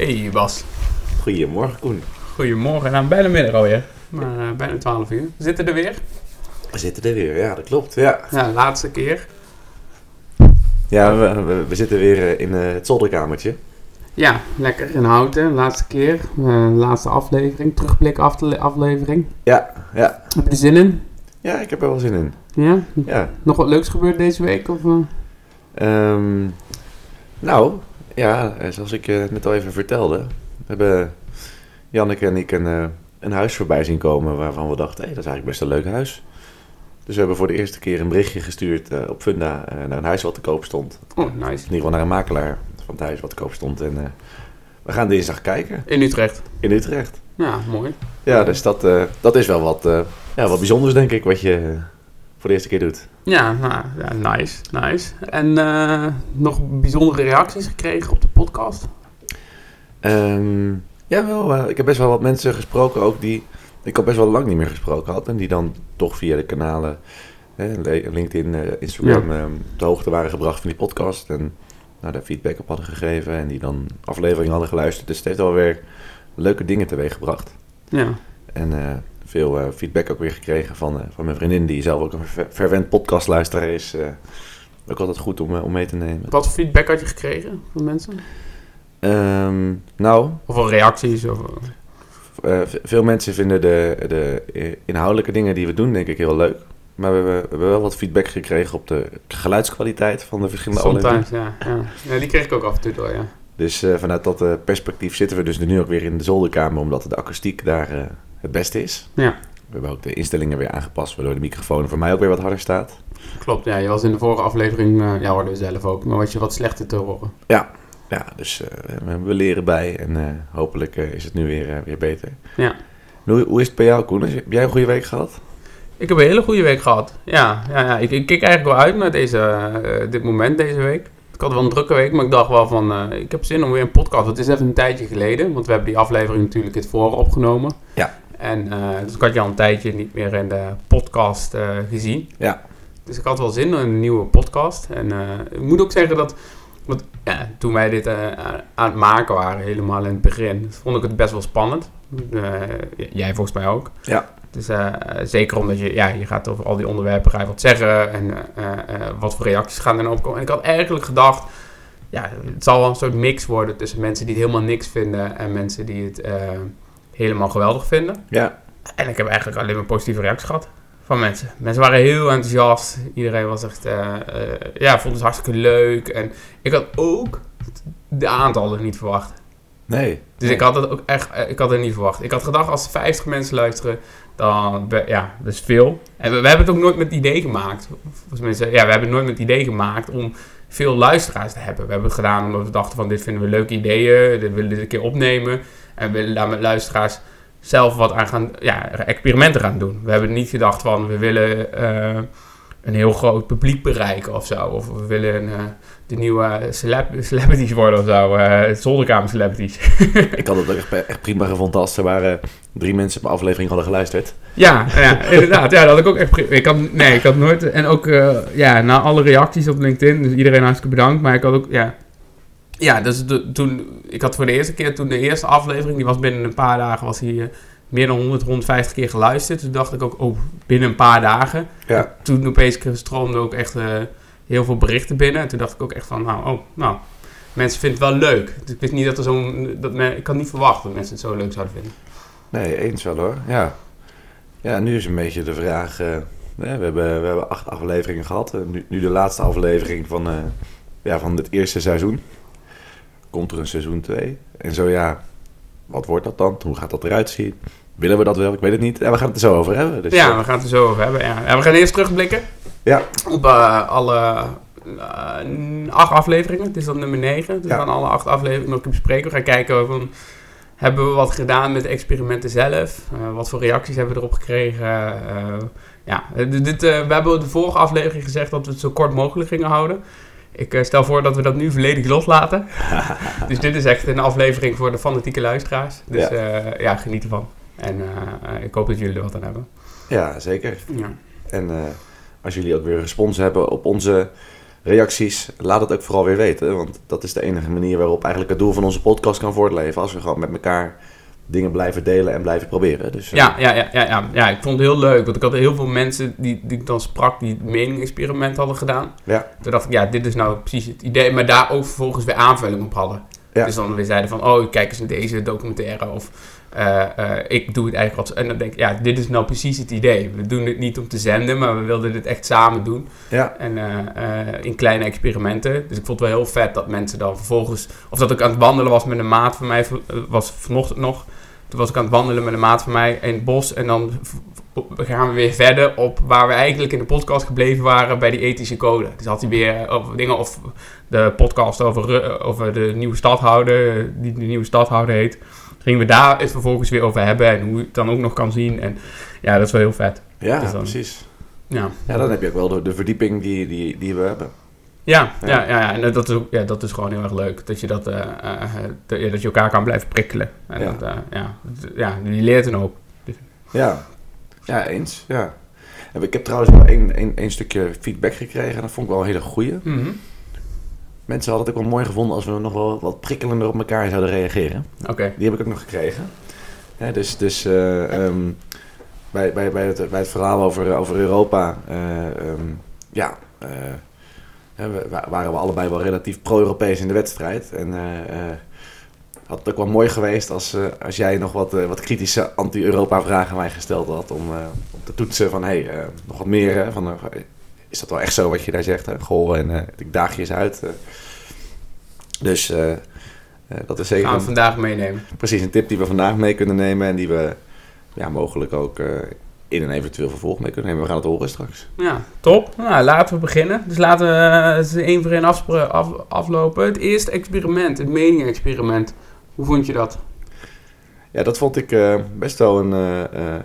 Hey Bas. Goedemorgen Koen. Goedemorgen. Nou, bijna middag alweer. Maar eh, bijna 12 uur. We zitten er weer. We zitten er weer, ja dat klopt. Ja, Ja, laatste keer. ja we, we, we zitten weer eh, in eh, het zolderkamertje. Ja, lekker in houten. Laatste keer. Eh, laatste aflevering. Terugblik afle- aflevering. Ja, ja. Heb je er zin in? Ja, ik heb er wel zin in. Ja? Ja. Nog wat leuks gebeurd deze week? Of, eh? Ehm, nou, ja, eh, zoals ik eh, net al even vertelde. We hebben Janneke en ik een, eh, een huis voorbij zien komen waarvan we dachten, hé, dat is eigenlijk best een leuk huis. Dus we hebben voor de eerste keer een berichtje gestuurd op Funda naar een huis wat te koop stond. Oh, In nice. ieder geval naar een makelaar van het huis wat te koop stond. En we gaan dinsdag kijken In Utrecht. in Utrecht. Ja, mooi. Ja, dus dat, dat is wel wat, ja, wat bijzonders, denk ik, wat je voor de eerste keer doet. Ja, nou, ja nice. Nice. En eh, nog bijzondere reacties gekregen op de podcast? Ehm, ja, wel. eh, ik heb best wel wat mensen gesproken, ook die ik al best wel lang niet meer gesproken had. En die dan toch via de kanalen, Le- LinkedIn, eh, Instagram, ehm, op de hoogte waren gebracht van die podcast. En nou, daar feedback op hadden gegeven. En die dan afleveringen hadden geluisterd. Dus het heeft alweer leuke dingen teweeg gebracht. Ja. En eh, veel eh, feedback ook weer gekregen van, eh, van mijn vriendin, die zelf ook een ver- verwend podcastluisteraar is. eh, ook altijd goed om, om mee te nemen. Wat voor feedback had je gekregen van mensen? Ehm, nou, Of wel reacties? Of, veel mensen vinden de, de inhoudelijke dingen die we doen, denk ik, heel leuk. Maar we hebben, we hebben wel wat feedback gekregen op de geluidskwaliteit van de verschillende. Sometimes, ja, ja. ja. Die kreeg ik ook af en toe door, ja. Dus eh, vanuit dat eh, perspectief zitten we dus nu ook weer in de zolderkamer, omdat de akoestiek daar eh, het beste is. Ja. We hebben ook de instellingen weer aangepast, waardoor de microfoon voor mij ook weer wat harder staat. Klopt, ja. Je was in de vorige aflevering, eh, ja, hoorden we zelf ook, maar was je wat slechter te horen. Ja, dus eh, we- leren bij en hopelijk is het nu weer, weer beter. Ja. Hoe, hoe is het bij jou, Koen? Heb jij een goede week gehad? Ik heb een hele goede week gehad. Ja, ja, ja. Ik, ik keek eigenlijk wel uit naar deze, dit moment deze week. Ik had wel een drukke week, maar ik dacht wel van, eh, ik heb zin om weer een podcast. Het is even een tijdje geleden, want we hebben die aflevering natuurlijk het voor opgenomen. Ja. En eh, dus ik had je al een tijdje niet meer in de podcast eh, gezien. Ja. Dus ik had wel zin in een nieuwe podcast. En ik moet ook zeggen dat, want, ja, toen wij dit aan het maken waren, helemaal in het begin, vond ik het best wel spannend. Jij volgens mij ook. Ja. Dus zeker omdat je, ja, je gaat over al die onderwerpen ga je wat zeggen en eh, eh, wat voor reacties gaan er dan opkomen. En ik had eigenlijk gedacht, ja, het zal wel een soort mix worden tussen mensen die het helemaal niks vinden en mensen die het helemaal geweldig vinden. Ja. En ik heb eigenlijk alleen maar positieve reacties gehad van mensen. Mensen waren heel enthousiast. Iedereen was echt, ja, vond het hartstikke leuk. En ik had ook de aantallen niet verwacht. Nee. Dus Nee. ik had het ook echt, ik had het niet verwacht. Ik had gedacht als 50 mensen luisteren, dan, ja, dat is veel. En we, we hebben het ook nooit met het idee gemaakt. Of tenminste, ja, we hebben het nooit met het idee gemaakt om veel luisteraars te hebben. We hebben het gedaan omdat we dachten van dit vinden we leuke ideeën, dit willen we een keer opnemen. En we willen daar met luisteraars zelf wat aan gaan, ja, experimenten gaan doen. We hebben niet gedacht van we willen eh, een heel groot publiek bereiken of zo. Of we willen eh, de nieuwe celeb celebrities worden of zo. eh zolderkamer celebrities. Ik had het ook echt, echt prima gevonden als er waren drie mensen op mijn aflevering hadden geluisterd. Ja, ja, inderdaad. Ja, dat had ik ook echt. Ik had, nee, ik had nooit. En ook eh, ja, na alle reacties op LinkedIn, dus iedereen hartstikke bedankt. Maar ik had ook, ja. Ja, dus de- toen. Ik had voor de eerste keer, toen de eerste aflevering, die was binnen een paar dagen, was hij eh, meer dan 100, 150 keer geluisterd. Toen dacht ik ook, oh, binnen een paar dagen. Ja. Toen opeens stroomden ook echt eh, heel veel berichten binnen. En toen dacht ik ook echt van, nou, oh, nou. Mensen vinden het wel leuk. Dus ik wist niet dat er zo'n. dat men- Ik had niet verwacht dat mensen het zo leuk zouden vinden. Nee, eens wel hoor. Ja. Ja, nu is een beetje de vraag. eh, we, hebben, we hebben acht afleveringen gehad. Eh, nu, nu de laatste aflevering van, eh, ja, van het eerste seizoen. Komt er een seizoen 2? En zo ja, wat wordt dat dan? Hoe gaat dat eruit zien? Willen we dat wel? Ik weet het niet. Ja, we gaan het er zo over hebben. Dus, ja, we gaan het er zo over hebben. Ja. Ja, we gaan eerst terugblikken Ja. op eh, alle eh, acht afleveringen. Het is dan nummer negen. Dus Ja. we gaan alle acht afleveringen nog bespreken. We gaan kijken van, hebben we wat gedaan met de experimenten zelf? Eh, wat voor reacties hebben we erop gekregen? Ja, dit, dit, we hebben de vorige aflevering gezegd dat we het zo kort mogelijk gingen houden. Ik stel voor dat we dat nu volledig loslaten. dus dit is echt een aflevering voor de fanatieke luisteraars. Dus Ja. ja, ja geniet ervan. En ik hoop dat jullie er wat aan hebben. ja, zeker. Ja. En als jullie ook weer respons hebben op onze reacties. Laat het ook vooral weer weten. Want dat is de enige manier waarop eigenlijk het doel van onze podcast kan voortleven. Als we gewoon met elkaar dingen blijven delen en blijven proberen. Dus, eh, Ja, ja, ja, ja, ja, ja, ik vond het heel leuk. Want ik had heel veel mensen die, die ik dan sprak die het mening-experiment hadden gedaan. Ja. Toen dacht ik, ja, dit is nou precies het idee. Maar daar ook vervolgens weer aanvulling op hadden. Ja. Dus dan weer zeiden van, oh, kijk eens naar deze documentaire. Of eh, eh, ik doe het eigenlijk wat. En dan denk ik, ja, dit is nou precies het idee. We doen het niet om te zenden, maar we wilden dit echt samen doen. ja. En eh, in kleine experimenten. Dus ik vond het wel heel vet dat mensen dan vervolgens... Of dat ik aan het wandelen was met een maat van mij. was vanochtend nog. Toen was ik aan het wandelen met een maat van mij in het bos. En dan gaan we weer verder op waar we eigenlijk in de podcast gebleven waren bij die ethische code. Dus had hij weer over dingen of de podcast over, over de nieuwe stadhouder, die de nieuwe stadhouder heet. Gingen we daar het vervolgens weer over hebben en hoe je het dan ook nog kan zien. En ja, dat is wel heel vet. Ja, Dus dan- precies. Ja. Ja, dan heb je ook wel de, de verdieping die, die, die we hebben. Ja, Ja. ja. En dat is, ook, ja, dat is gewoon heel erg leuk. Dat je, dat, eh, eh, dat, ja, dat je elkaar kan blijven prikkelen. En Ja. Dat, eh, ja, ja, je leert een hoop. Ja, ja eens. Ja. Ik heb trouwens wel één, één, één stukje feedback gekregen. En dat vond ik wel een hele goeie. Mhm. Mensen hadden het ook wel mooi gevonden als we nog wel wat prikkelender op elkaar zouden reageren. Oké. Die heb ik ook nog gekregen. Ja, dus dus eh, ehm, bij, bij, bij, het, bij het verhaal over, over Europa, eh, ehm, ja, eh, we- wa- waren we allebei wel relatief pro-Europees in de wedstrijd. En eh, eh, had het ook wel mooi geweest als, eh, als jij nog wat, eh, wat kritische anti-Europa vragen aan mij gesteld had. Om, eh, om te toetsen van, hé, hey, eh, nog wat meer. Hè, van, eh, is dat wel echt zo wat je daar zegt? Hè? Goh, en eh, ik daag je eens uit. eh. dus eh, eh, dat is zeker... Gaan we vandaag meenemen. precies een tip die we vandaag mee kunnen nemen en die we ja, mogelijk ook eh, in een eventueel vervolg mee kunnen nemen. We gaan het horen straks. Ja, top. Nou, laten we beginnen. Dus laten we het één voor één af, aflopen. Het eerste experiment, het mening-experiment. Hoe vond je dat? Ja, dat vond ik eh, best wel een, eh, eh,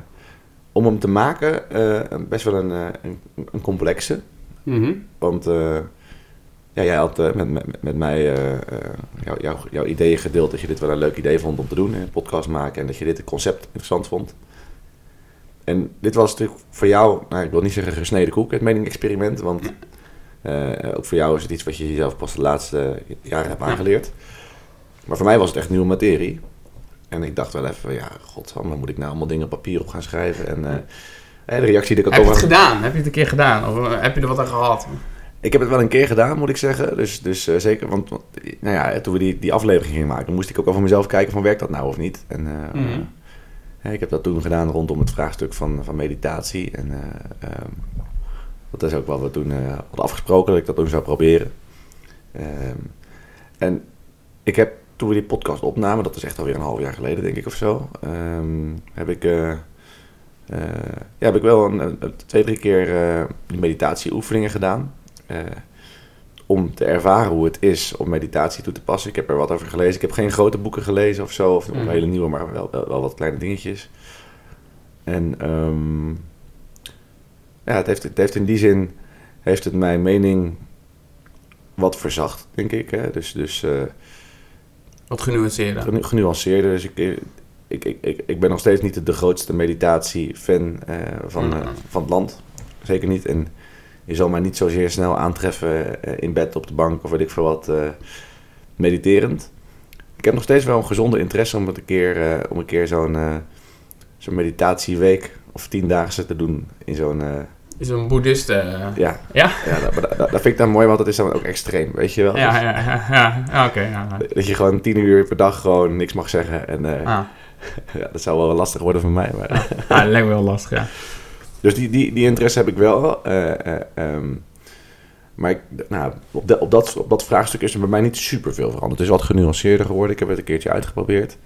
om hem te maken, eh, best wel een, eh, een, een complexe. Mhm. Want eh, ja, jij had met, met, met mij jou, jou, jouw ideeën gedeeld dat je dit wel een leuk idee vond om te doen, een podcast maken, en dat je dit concept interessant vond. En dit was natuurlijk voor jou, nou, ik wil niet zeggen gesneden koek, het mening-experiment, want ook voor jou is het iets wat je jezelf pas de laatste jaren hebt aangeleerd. Maar voor mij was het echt nieuwe materie. En ik dacht wel even, ja, godsamme, moet ik nou allemaal dingen op papier op gaan schrijven? En eh, de reactie die ik ook Heb je het gedaan? Heb je het een keer gedaan? Of eh, heb je er wat aan gehad? Ik heb het wel een keer gedaan, moet ik zeggen. Dus, dus eh, zeker, want want, nou ja, toen we die, die aflevering gingen maken, moest ik ook over mezelf kijken van werkt dat nou of niet. En eh, Mhm. eh, ik heb dat toen gedaan rondom het vraagstuk van, van meditatie. En eh, ehm, dat is ook wat we toen eh, hadden afgesproken, dat ik dat toen zou proberen. Ehm, en ik heb, toen we die podcast opnamen, dat is echt alweer een half jaar geleden denk ik of zo, ehm, heb ik... eh, eh, ja, heb ik wel een, een- twee, drie keer eh, die meditatieoefeningen gedaan. om te ervaren hoe het is om meditatie toe te passen. Ik heb er wat over gelezen. Ik heb geen grote boeken gelezen of zo, of Mhm. hele nieuwe, maar wel, wel, wel wat kleine dingetjes. En ehm, ja, het heeft, het heeft in die zin heeft het mijn mening wat verzacht, denk ik. Hè? Dus, dus Wat genuanceerder. genu- genuanceerder. Dus ik, ik, ik, ik, ik ben nog steeds niet de grootste meditatie-fan eh, van, eh, Mhm. van het land. Zeker niet. En je zal mij niet zozeer snel aantreffen eh, in bed, op de bank of weet ik veel wat, eh, mediterend. Ik heb nog steeds wel een gezonde interesse om een keer, eh, om een keer zo'n eh, zo'n meditatieweek of tiendaagse te doen in zo'n... Is een boeddhist. eh, ja, Ja? ja dat, dat, dat vind ik dan mooi, want dat is dan ook extreem, weet je wel. Ja, ja, ja. ja. ja Oké, ja. Dat je gewoon tien uur per dag gewoon niks mag zeggen. En eh, Ah, ja, dat zou wel lastig worden voor mij. Maar, ah, dat lijkt me wel lastig, ja. Dus die, die, die interesse heb ik wel. eh, eh, ehm, maar ik, nou, op, de- op, dat, op dat vraagstuk is er bij mij niet super veel veranderd. Het is wat genuanceerder geworden. Ik heb het een keertje uitgeprobeerd.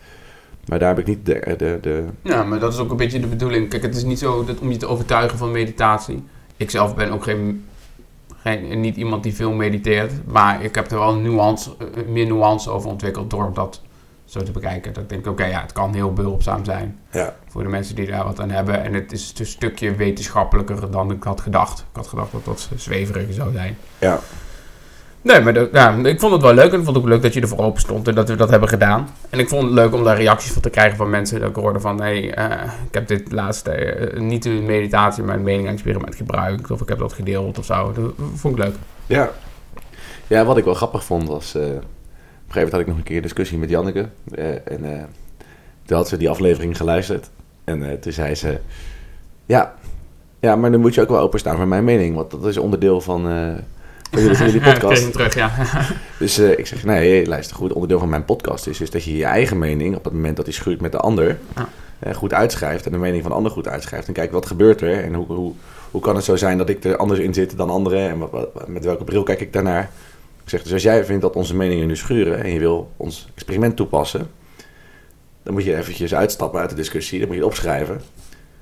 Maar daar heb ik niet de... de, de Ja, maar dat is ook een beetje de bedoeling. Kijk, het is niet zo dat, om je te overtuigen van meditatie. Ik zelf ben ook geen, geen, niet iemand die veel mediteert. Maar ik heb er wel nuance, eh, meer nuance over ontwikkeld door dat zo te bekijken. Dat ik denk, oké, ja, het kan heel behulpzaam zijn ja, voor de mensen die daar wat aan hebben. En het is een stukje wetenschappelijker dan ik had gedacht. Ik had gedacht dat dat zweveriger zou zijn. ja, Nee, maar ik vond het wel leuk. En ik vond het ook leuk dat je ervoor open stond en dat we dat hebben gedaan. En ik vond het leuk om daar reacties van te krijgen van mensen. Dat ik hoorde van, hé, hey, eh, ik heb dit laatste, eh, niet een meditatie, maar een mening-experiment gebruikt. Of ik heb dat gedeeld of zo. Dat vond ik leuk. ja. Ja, wat ik wel grappig vond was... eh, op een gegeven moment had ik nog een keer een discussie met Janneke. en toen had ze die aflevering geluisterd. En toen zei ze... Ja, ja, maar dan moet je ook wel openstaan voor mijn mening. Want dat is onderdeel van, van jullie, van jullie podcast. terug, ja. Dus eh, ik zeg, nee, luister goed. Onderdeel van mijn podcast is dus dat je je eigen mening... op het moment dat die schuurt met de ander... Ja. eh, goed uitschrijft. En de mening van de ander goed uitschrijft. En kijk, wat gebeurt er? En hoe, hoe, hoe kan het zo zijn dat ik er anders in zit dan anderen? En wat, wat- met welke bril kijk ik daarnaar? Ik zeg, dus als jij vindt dat onze meningen nu schuren... en je wil ons experiment toepassen... dan moet je eventjes uitstappen uit de discussie. Dan moet je het opschrijven.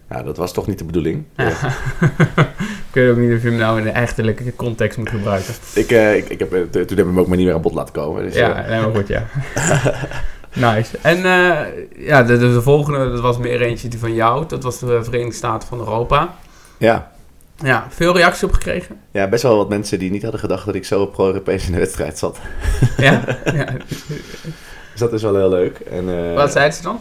Ja, dat was toch niet de bedoeling. Ja. ik weet ook niet of je hem nou in de echtelijke context moet gebruiken. Ik, eh, ik, ik heb, eh, toen heb ik hem ook maar niet meer aan bod laten komen. Dus, Ja, eh, helemaal goed, ja. nice. En eh, ja, de, de, de volgende, dat was meer eentje van jou. Dat was de Verenigde Staten van Europa. ja. Ja, veel reacties op gekregen. ja, best wel wat mensen die niet hadden gedacht dat ik zo pro-Europees in de wedstrijd zat. Ja. ja. Dus dat is wel heel leuk. En, eh, Wat zeiden ze dan?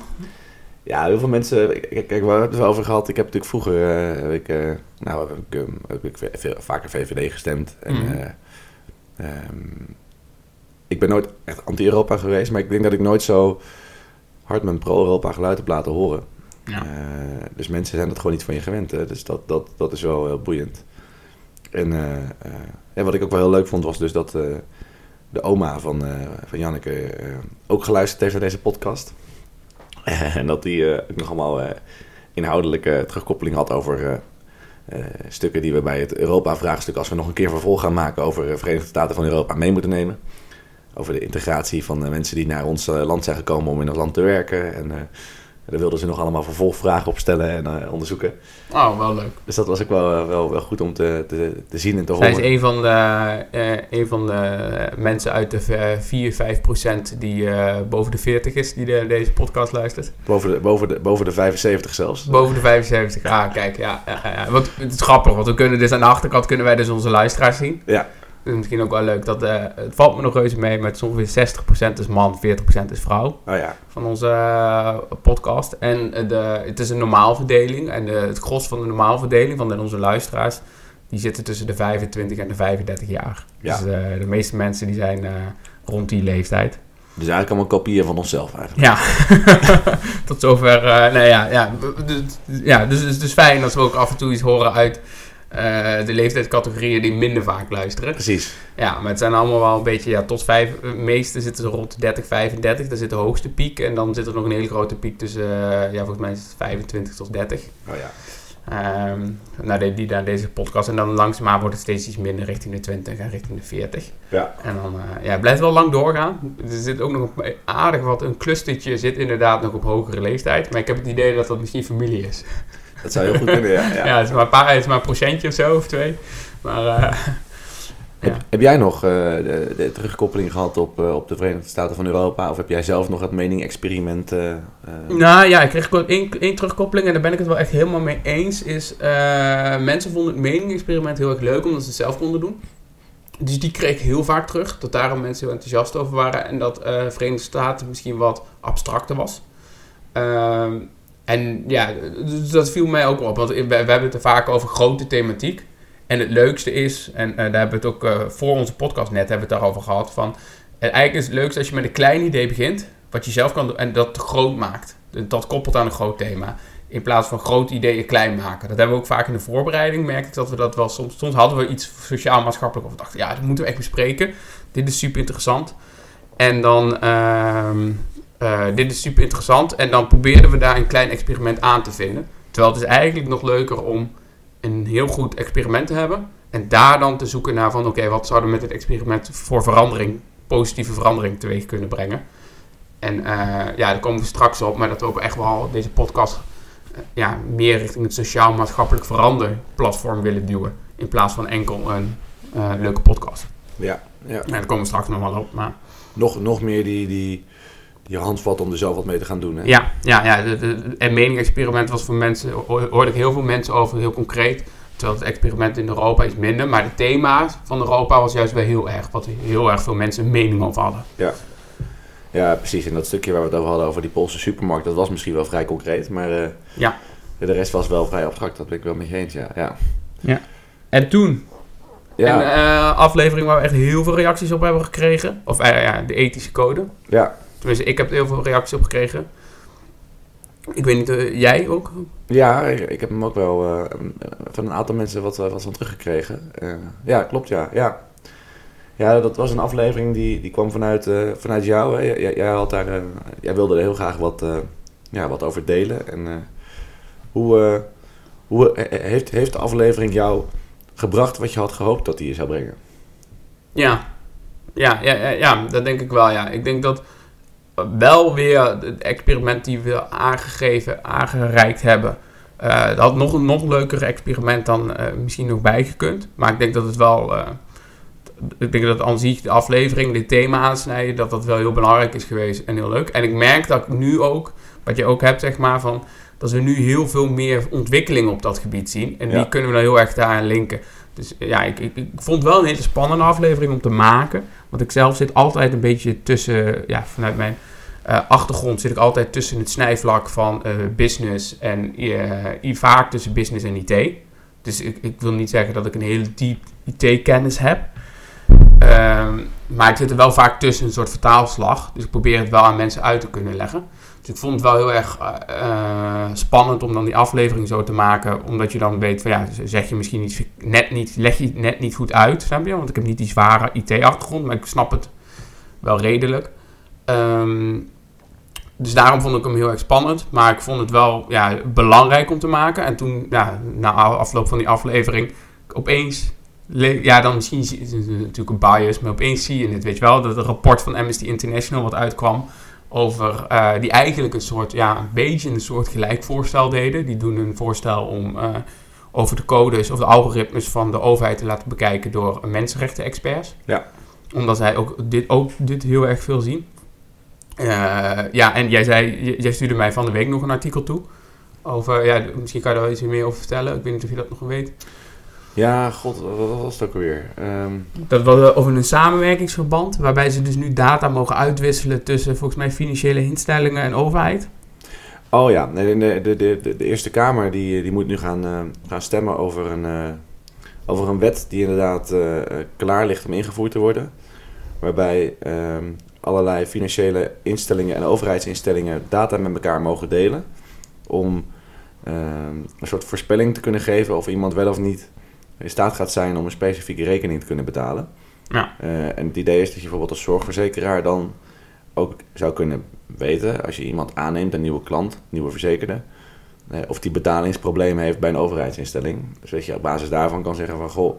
Ja, heel veel mensen... Kijk, we het wel over gehad. Ik heb natuurlijk vroeger... eh, heb ik, eh, nou, heb ik, eh, heb ik veel, vaker VVD gestemd. En, Mhm. eh, ehm, ik ben nooit echt anti-Europa geweest. Maar ik denk dat ik nooit zo hard mijn pro-Europa geluid heb laten horen. Ja. Dus mensen zijn dat gewoon niet van je gewend. Hè? Dus dat, dat, dat is wel heel boeiend. En ja, wat ik ook wel heel leuk vond, was dus dat de oma van, van Janneke ook geluisterd heeft naar deze podcast. en dat die eh, ook nog allemaal eh, inhoudelijke terugkoppeling had over eh, stukken die we bij het Europa-vraagstuk, als we nog een keer vervolg gaan maken over de Verenigde Staten van Europa, mee moeten nemen. Over de integratie van mensen die naar ons land zijn gekomen om in ons land te werken. En daar wilden ze nog allemaal vervolgvragen op stellen en eh, onderzoeken. Oh, wel leuk. Dus dat was ook wel, eh, wel, wel goed om te, te, te zien en te Zij horen. is een van de, eh, een van de mensen uit de v- 4, 5 procent die boven de 40 is, die de, deze podcast luistert. Boven, de, boven, de, boven de 75 zelfs. Boven de 75. Ah, kijk, ja. ja, ja, ja. Want het is grappig, want we kunnen dus aan de achterkant kunnen wij dus onze luisteraars zien. Ja. Dat is misschien ook wel leuk. Dat, eh, het valt me nog reuze mee, is ongeveer 60% is man, 40% is vrouw Oh ja. van onze eh, podcast. En eh, de, het is een normaalverdeling. En de, het gros van de normaalverdeling van de, onze luisteraars, die zitten tussen de 25 en de 35 jaar. Ja. Dus de meeste mensen die zijn rond die leeftijd. Dus eigenlijk allemaal kopieën van onszelf eigenlijk. Ja, tot zover. nee, ja, ja, dus, ja dus het is dus fijn dat we ook af en toe iets horen uit de leeftijdscategorieën die minder vaak luisteren. Precies. Ja, maar het zijn allemaal wel een beetje, ja, tot vijf, de meeste zitten ze rond de 30, 35. Daar zit de hoogste piek. En dan zit er nog een hele grote piek tussen, eh, ja, volgens mij is het 25 tot 30. Oh ja. Ehm nou, die, die naar deze podcast. En dan langzaamaan wordt het steeds iets minder richting de 20 en richting de 40. Ja. En dan, eh, ja, het blijft wel lang doorgaan. Er zit ook nog een- aardig wat, een clustertje zit inderdaad nog op hogere leeftijd. Maar ik heb het idee dat dat misschien familie is. Dat zou heel goed kunnen, ja. ja. Ja, het, is maar een paar, het is maar een procentje of zo, of twee. Maar eh, Heb, ja. heb jij nog eh, de, de terugkoppeling gehad op, eh, op de Verenigde Staten van Europa? Of heb jij zelf nog het mening-experiment? Nou ja, ik kreeg één, één terugkoppeling en daar ben ik het wel echt helemaal mee eens. Is, mensen vonden het mening-experiment heel erg leuk omdat ze het zelf konden doen. Dus die kreeg ik heel vaak terug. Dat daarom mensen heel enthousiast over waren. En dat eh Verenigde Staten misschien wat abstracter was. Ehm, en ja, dus dat viel mij ook op. Want we, hebben het er vaak over grote thematiek. En het leukste is, en eh, daar hebben we het ook eh, voor onze podcast net hebben we het daarover gehad. Van, en eigenlijk is het leukste als je met een klein idee begint. Wat je zelf kan doen. En dat groot maakt. Dat koppelt aan een groot thema. In plaats van grote ideeën klein maken. Dat hebben we ook vaak in de voorbereiding. Merk ik dat we dat wel soms. Soms hadden we iets sociaal-maatschappelijk. Of we dachten, ja, dat moeten we echt bespreken. Dit is super interessant. En dan. ehm, eh, dit is super interessant. En dan probeerden we daar een klein experiment aan te vinden. Terwijl het is eigenlijk nog leuker om een heel goed experiment te hebben. En daar dan te zoeken naar van oké, wat zouden we met het experiment voor verandering, positieve verandering teweeg kunnen brengen. En eh, ja, daar komen we straks op, maar dat we ook echt wel deze podcast eh, ja, meer richting het sociaal-maatschappelijk veranderplatform willen duwen. In plaats van enkel een leuke podcast. ja, ja. Ja, daar komen we straks nog wel op. Maar Nog, nog meer die, die, die handvat om er zelf wat mee te gaan doen. Hè? ja, ja, ja de, de, en mening-experiment was voor mensen, ho- hoorde ik heel veel mensen over, heel concreet. Terwijl het experiment in Europa is minder. Maar de thema's van Europa was juist wel heel erg. Wat heel erg veel mensen een mening over hadden. Ja, precies. En dat stukje waar we het over hadden, over die Poolse supermarkt, dat was misschien wel vrij concreet. Maar eh, Ja. de rest was wel vrij abstract. Dat ben ik wel met je eens, ja. ja. En toen Een Ja, eh, aflevering waar we echt heel veel reacties op hebben gekregen. Of eh, ja, de ethische code. ja, Tenminste, ik heb er heel veel reacties op gekregen. Ik weet niet, eh, jij ook? ja ik, ik heb hem ook wel eh, van een aantal mensen wat, eh, wat van teruggekregen. Eh, ja, klopt, ja. ja. Ja, dat was een aflevering die, die kwam vanuit, eh, vanuit jou. Hè. Jij, jij, had daar, eh, jij wilde er heel graag wat, eh, ja, wat over delen. En eh, hoe, eh, hoe eh, heeft, heeft de aflevering jou gebracht wat je had gehoopt dat hij je zou brengen? Ja. Ja, ja, ja, ja, dat denk ik wel, ja. Ik denk dat wel weer het experiment die we aangegeven, aangereikt hebben... eh, dat had nog een nog leuker experiment dan eh, misschien nog bijgekund. Maar ik denk dat het wel... eh, ik denk dat aan zich de aflevering, dit thema aansnijden... dat dat wel heel belangrijk is geweest en heel leuk. En ik merk dat ik nu ook, wat je ook hebt, zeg maar, van... dat we nu heel veel meer ontwikkelingen op dat gebied zien. En Ja. die kunnen we dan heel erg daaraan linken. Dus ja, ik, ik, ik vond wel een hele spannende aflevering om te maken. Want ik zelf zit altijd een beetje tussen, ja, vanuit mijn eh, achtergrond zit ik altijd tussen het snijvlak van eh, business en eh, vaak tussen business en IT. Dus ik, ik wil niet zeggen dat ik een hele diep IT-kennis heb. Ehm, maar ik zit er wel vaak tussen een soort vertaalslag. Dus ik probeer het wel aan mensen uit te kunnen leggen. Dus ik vond het wel heel erg eh, eh, spannend om dan die aflevering zo te maken. Omdat je dan weet van ja, zeg je misschien iets net niet, leg je het net niet goed uit, snap je? Want ik heb niet die zware IT-achtergrond, maar ik snap het wel redelijk. Ehm, dus daarom vond ik hem heel erg spannend. Maar ik vond het wel ja, belangrijk om te maken. En toen, ja, na afloop van die aflevering, opeens... Ja, dan misschien het natuurlijk een bias, maar opeens zie je het, weet je wel. Dat een rapport van Amnesty International wat uitkwam over... eh, die eigenlijk een soort, ja, een beetje een soort gelijk voorstel deden. Die doen een voorstel om eh, over de codes of de algoritmes van de overheid te laten bekijken door mensenrechten-experts. Ja. Omdat zij ook dit, ook dit heel erg veel zien. Eh, ja, en jij, zei, jij stuurde mij van de week nog een artikel toe. Over, ja, misschien kan je daar wel iets meer over vertellen. Ik weet niet of je dat nog weet. Ja, god, wat, was het ook alweer? Ehm, Dat was eh, over een samenwerkingsverband. Waarbij ze dus nu data mogen uitwisselen tussen volgens mij financiële instellingen en overheid. Oh ja, de, de, de, de, Eerste Kamer die, die moet nu gaan, eh, gaan stemmen over een, eh, over een wet die inderdaad eh, klaar ligt om ingevoerd te worden. Waarbij ehm, allerlei financiële instellingen en overheidsinstellingen data met elkaar mogen delen. Om ehm, een soort voorspelling te kunnen geven of iemand wel of niet in staat gaat zijn om een specifieke rekening te kunnen betalen. Ja. Eh, en het idee is dat je bijvoorbeeld als zorgverzekeraar dan ook zou kunnen weten, als je iemand aanneemt, een nieuwe klant, nieuwe verzekerde, eh, of die betalingsproblemen heeft bij een overheidsinstelling. Dus dat je op basis daarvan kan zeggen van, goh,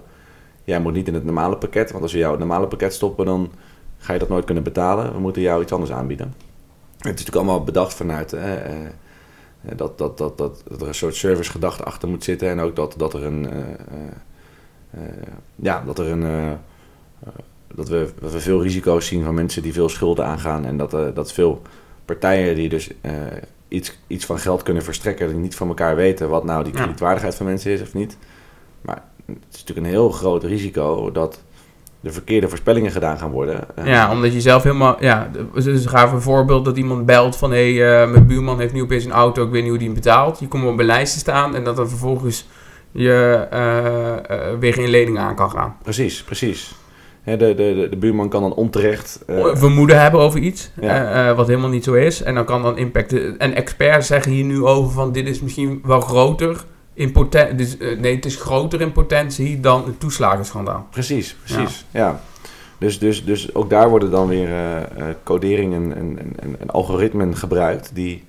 jij moet niet in het normale pakket, want als we jou het normale pakket stoppen, dan ga je dat nooit kunnen betalen. We moeten jou iets anders aanbieden. Het is natuurlijk allemaal bedacht vanuit eh, dat, dat, dat, dat, dat er een soort servicegedachte achter moet zitten en ook dat, dat er een, eh, eh, eh, ja, dat er een, dat, we, dat we veel risico's zien van mensen die veel schulden aangaan en dat, dat veel partijen die dus iets, iets van geld kunnen verstrekken, die niet van elkaar weten wat nou die kredietwaardigheid van mensen is of niet. Maar het is natuurlijk een heel groot risico dat de verkeerde voorspellingen gedaan gaan worden. Eh, Ja, omdat je zelf helemaal... Ja, dus gaven een voorbeeld dat iemand belt van... Hé, hey, eh, mijn buurman heeft nu opeens een auto, ik weet niet hoe die hem betaalt. Je komt op een lijst te staan en dat dan vervolgens je eh, weer geen lening aan kan gaan. Precies, precies. De, de, de, de buurman kan dan onterecht. vermoeden hebben over iets, Ja. wat helemaal niet zo is. En dan kan dan impact... En experts zeggen hier nu over van dit is misschien wel groter in potentie... Dus, eh, nee, het is groter in potentie dan het toeslagenschandaal. Precies, precies. Ja. Dus, dus, dus ook daar worden dan weer eh, eh, coderingen en, en, en, en algoritmen gebruikt die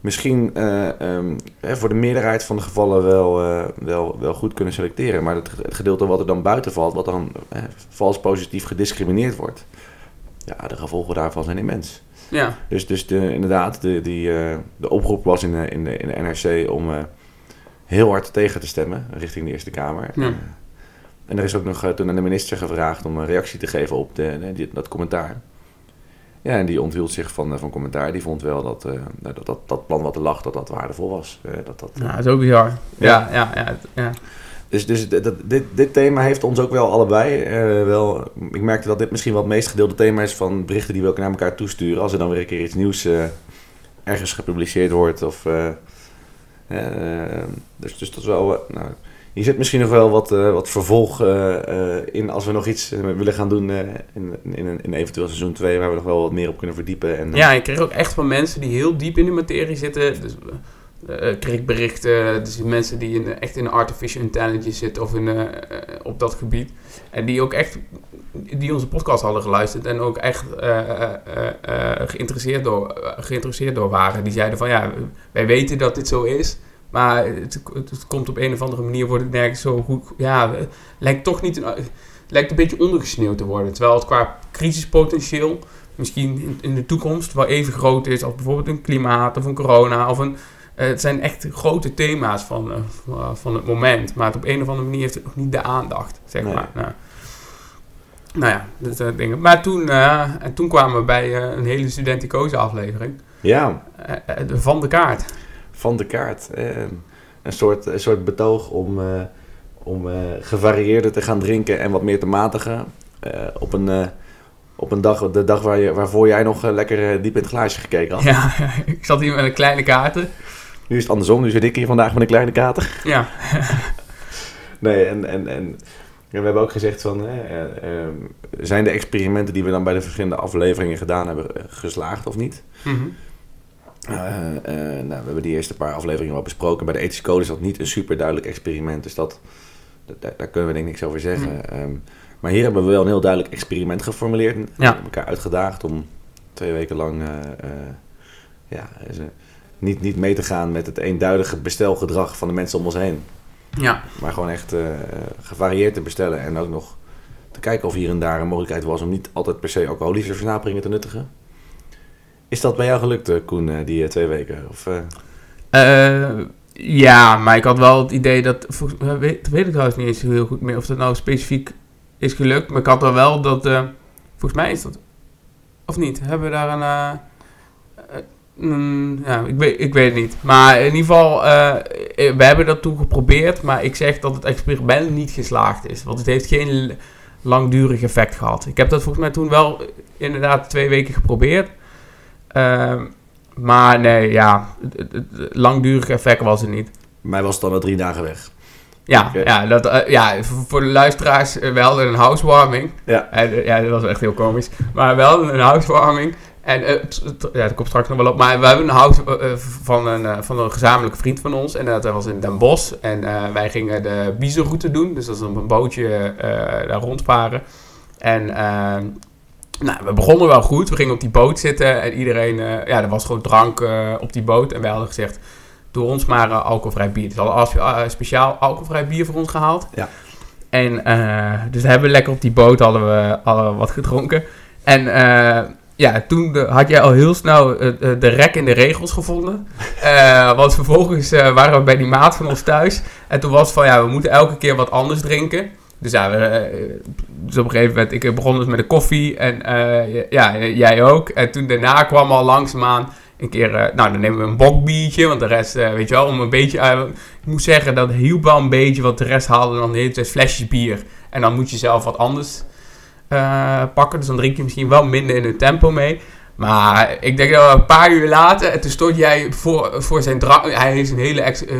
misschien eh, ehm, voor de meerderheid van de gevallen wel, wel, wel goed kunnen selecteren. Maar het, het gedeelte wat er dan buiten valt, wat dan eh, vals positief gediscrimineerd wordt, ja, de gevolgen daarvan zijn immens. Ja, Dus, dus de, inderdaad, de, die, de oproep was in de, in de, in de NRC om heel hard tegen te stemmen richting de Eerste Kamer. Ja. Eh, en er is ook nog eh, toen aan de minister gevraagd om een reactie te geven op de, die, dat commentaar. Ja, en die onthield zich van, eh, van commentaar. Die vond wel dat, nou, dat, dat dat plan wat er lag, dat dat waardevol was. Dat, dat, ja dat is ook bizar. Ja, ja, ja. ja, Dus, dus dat, dit, dit thema heeft ons ook wel allebei wel... Ik merkte dat dit misschien wel het meest gedeelde thema is van berichten die we ook naar elkaar toesturen. Als er dan weer een keer iets nieuws ergens gepubliceerd wordt. Of, dus, dus dat is wel... eh, nou, hier zit misschien nog wel wat, eh, wat vervolg eh, in als we nog iets willen gaan doen in, in, in, in eventueel seizoen 2, waar we nog wel wat meer op kunnen verdiepen. En, Ja, ik kreeg ook echt van mensen die heel diep in de materie zitten. Dus, eh, eh, berichten, dus mensen die in, echt in artificial intelligence zitten of in, eh, eh, op dat gebied. En die ook echt, die onze podcast hadden geluisterd en ook echt eh, eh, eh, eh, geïnteresseerd, door, eh, geïnteresseerd door waren. Die zeiden van ja, wij weten dat dit zo is. Maar het, het komt op een of andere manier, wordt het nergens zo goed. Ja, het lijkt toch niet. Een, lijkt een beetje ondergesneeuwd te worden. Terwijl het qua crisispotentieel misschien in, in de toekomst wel even groot is als bijvoorbeeld een klimaat of een corona of een. Eh, het zijn echt grote thema's van, eh, van- van het moment. Maar het op een of andere manier heeft het nog niet de aandacht, zeg Nee. maar. Nou, nou ja, dat soort dingen. Maar toen, eh, en toen kwamen we bij een hele studenticoze aflevering. ja, van de kaart. van de kaart. een, soort, een soort betoog om, om gevarieerder te gaan drinken en wat meer te matigen. op een, op een dag, de dag waar je, waarvoor jij nog lekker diep in het glaasje gekeken had. Ja, ik zat hier met een kleine kaarten. Nu is het andersom, nu zit ik hier vandaag met een kleine kater. Ja, Nee, en, en, en we hebben ook gezegd van, hè, eh, eh, zijn de experimenten die we dan bij de verschillende afleveringen gedaan hebben eh, geslaagd of niet? Mhm. Eh, nou, we hebben die eerste paar afleveringen wel besproken. Bij de ethische code is dat niet een super duidelijk experiment, dus dat, dat- daar, daar kunnen we denk ik niks over zeggen. Ehm, maar hier hebben we wel een heel duidelijk experiment geformuleerd. Ja. hebben elkaar uitgedaagd om twee weken lang ja, niet, niet mee te gaan met het eenduidige bestelgedrag van de mensen om ons heen. ja. Maar gewoon echt eh, gevarieerd te bestellen. En ook nog te kijken of hier en daar een mogelijkheid was om niet altijd per se alcoholische versnaperingen te nuttigen. Is dat bij jou gelukt, eh, Koen, eh, die eh, twee weken? Of, eh, Eh, ja, maar ik had wel het idee dat. volgens- weet, weet ik trouwens niet eens heel goed meer of dat nou specifiek is gelukt. Maar ik had er wel dat. eh, volgens mij is dat. Of niet? Hebben we daar een. Mm, ja, ik weet, ik weet het niet. Maar in ieder geval, eh, eh, we hebben dat toen geprobeerd. Maar ik zeg dat het experiment niet geslaagd is. Want het heeft geen langdurig effect gehad. Ik heb dat volgens mij toen wel eh, inderdaad twee weken geprobeerd. Ehm, maar nee, ja, het, het- het langdurig effect was er niet. mij was het dan al drie dagen weg. Ja, ja, dat, ja voor de luisteraars, we hadden een housewarming. Ja. En, ja, dat was echt heel komisch. Maar we hadden een housewarming. En eh, ja, dat komt straks nog wel op. Maar we hebben een house eh, eh, van, een, van een gezamenlijke vriend van ons. En dat was in Den Bosch. En wij gingen de biezenroute doen. Dus dat is op een bootje daar rondvaren. En nou, we begonnen wel goed. We gingen op die boot zitten. En iedereen, ja, er was gewoon drank op die boot. En wij hadden gezegd, doe ons maar alcoholvrij bier. Dus hadden speciaal alcoholvrij bier voor ons gehaald. Ja. En dus hebben we lekker op die boot hadden we, hadden we wat gedronken. En eh, ja, toen de- had jij al heel snel eh, eh, de rek in de regels gevonden. Eh, want vervolgens eh, waren we bij die maat van ons thuis. En toen was het van, ja, we moeten elke keer wat anders drinken. Dus ja, we, eh, dus op een gegeven moment, ik begon dus met de koffie en eh, ja, jij ook. En toen daarna kwam al langzaamaan een keer, eh, nou dan nemen we een bokbiertje, want de rest, eh, weet je wel, om een beetje, eh, ik moet zeggen, dat hielp wel een beetje, want de rest haalde dan de hele tijd flesjes bier. En dan moet je zelf wat anders eh, pakken, dus dan drink je misschien wel minder in het tempo mee. Maar ik denk dat een paar uur later, en toen stond jij voor, voor zijn drank, hij heeft een hele ex, eh,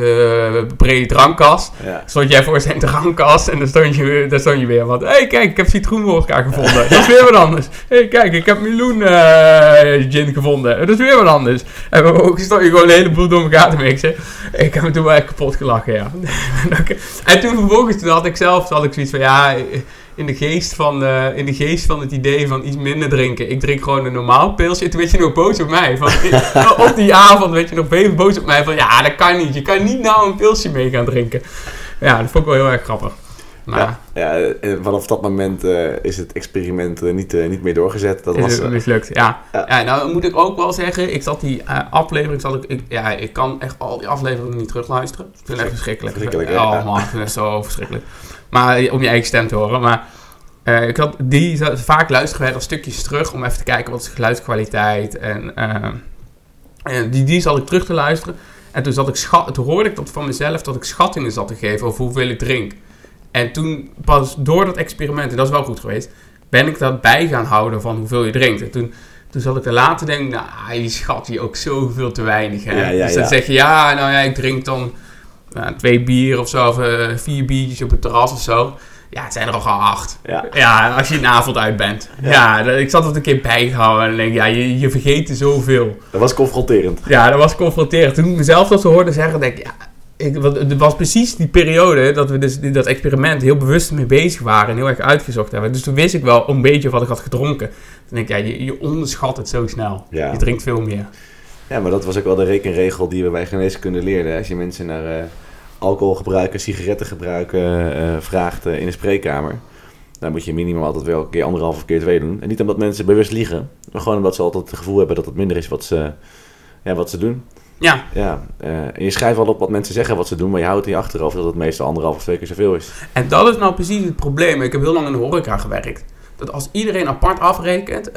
brede drankkast Ja. stond jij voor zijn drankkast en dan stond je weer, dan stond je weer wat. Hé, hey, kijk, ik heb citroenwodka gevonden. Dat is weer wat anders. Hé, hey, kijk, ik heb meloen eh, gin gevonden. Dat is weer wat anders. En we ook stond je gewoon een heleboel door elkaar te mixen. Ik heb me toen wel echt kapot gelachen, ja. en toen vervolgens, toen had ik zelf, toen had ik zoiets van, ja, in de geest van, eh, in de geest van het idee van iets minder drinken. Ik drink gewoon een normaal pilsje. En toen werd je nog boos op mij. Van, op die avond werd je nog even boos op mij. Van ja, dat kan niet. Je kan niet nou een pilsje mee gaan drinken. Ja, dat vond ik wel heel erg grappig. Maar Ja, ja, en vanaf dat moment eh, is het experiment eh, niet, eh, niet meer doorgezet. Dat is was, het eh, mislukt. Ja. Ja. Ja. nou moet ik ook wel zeggen. Ik zat die eh, aflevering. Zat ik, ik, ja, ik kan echt al die afleveringen niet terugluisteren. Ik vind het echt verschrikkelijk. Verschrikkelijk, ja. Oh man, ik vind het zo verschrikkelijk. Maar eh, om je eigen stem te horen. Maar eh, ik had die vaak luisteren wij stukjes terug. Om even te kijken wat is de geluidskwaliteit. En, eh, en die, die zat ik terug te luisteren. En toen, zat ik schat, toen hoorde ik dat van mezelf dat ik schattingen zat te geven over hoeveel ik drink. En toen pas door dat experiment, en dat is wel goed geweest, ben ik dat bij gaan houden van hoeveel je drinkt. En toen, toen zat ik er later te denken, nou, je schat je ook zoveel te weinig. Hè? Ja, ja, dus dan ja. zeg je, ja, nou ja, ik drink dan nou, twee bier of zo, of eh, vier biertjes op het terras of zo. Ja, het zijn er al gewoon acht. Ja. Ja, als je een avond uit bent. Ja. Ja, dat- ik zat er een keer bijgehouden en denk ik, ja, je, je vergeet er zoveel. Dat was confronterend. Ja, dat was confronterend. Toen ik mezelf dat zo hoorde zeggen, denk ik, ja, ik, het was precies die periode dat we dus dat experiment heel bewust mee bezig waren en heel erg uitgezocht hebben. Dus toen wist ik wel een beetje wat ik had gedronken. Toen denk ik, ja, je, je onderschat het zo snel. Ja. Je drinkt veel meer. Ja, maar dat was ook wel de rekenregel die we bij geneeskunde leerden. Als je mensen naar eh, alcohol gebruiken, sigaretten gebruiken eh, vraagt eh, in een spreekkamer. Dan moet je minimaal altijd wel een keer anderhalf of keer twee doen. En niet omdat mensen bewust liegen, maar gewoon omdat ze altijd het gevoel hebben dat het minder is wat ze, ja, wat ze doen. Ja, Ja, eh, en je schrijft wel op wat mensen zeggen wat ze doen, maar je houdt in je achterhoofd dat het meestal anderhalf of twee keer zoveel is. en dat is nou precies het probleem. Ik heb heel lang in de horeca gewerkt. Dat als iedereen apart afrekent,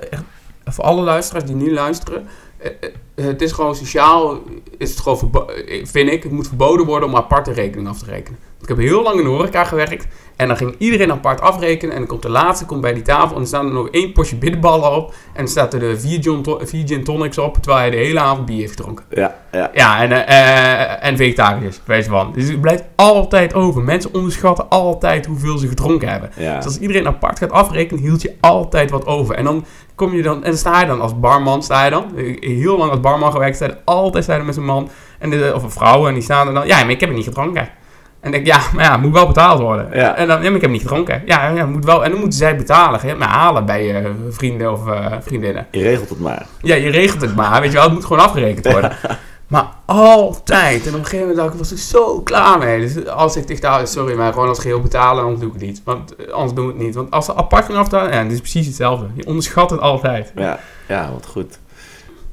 voor alle luisteraars die nu luisteren, eh, eh, het is gewoon sociaal, is het gewoon vind ik, het moet verboden worden om aparte rekening af te rekenen. Ik heb heel lang in de horeca gewerkt en dan ging iedereen apart afrekenen en dan komt de laatste komt bij die tafel en dan staan er nog één potje bitterballen op en dan staat er de vier vier gin tonics op terwijl hij de hele avond bier heeft gedronken. Ja, ja. Ja, en, eh, eh, en vegetariërs, wees van. Dus het blijft altijd over. Mensen onderschatten altijd hoeveel ze gedronken hebben. ja. Dus als iedereen apart gaat afrekenen, hield je altijd wat over. En dan kom je dan, en sta je dan als barman, sta je dan. Heel lang als barman gewerkt, sta je altijd sta je met een man en de, of een vrouw en die staan er dan. Ja, maar ik heb het niet gedronken. En dan denk ik, ja, maar ja, moet wel betaald worden. Ja. En dan, ja, maar ik heb niet gedronken. Ja, ja moet wel. En dan moeten zij betalen. Ga je het maar halen bij je vrienden of eh, vriendinnen. Je regelt het maar. Ja, je regelt het maar. Weet je wel, het moet gewoon afgerekend worden. Maar altijd. En op een gegeven moment dacht ik, was ik zo klaar mee. Dus als ik dacht, nou, sorry, maar gewoon als geheel betalen, anders doe ik het niet. Want eh, anders doen we het niet. Want als ze apart gaan aftalen, ja, het is precies hetzelfde. Je onderschat het altijd. Ja, ja, wat goed.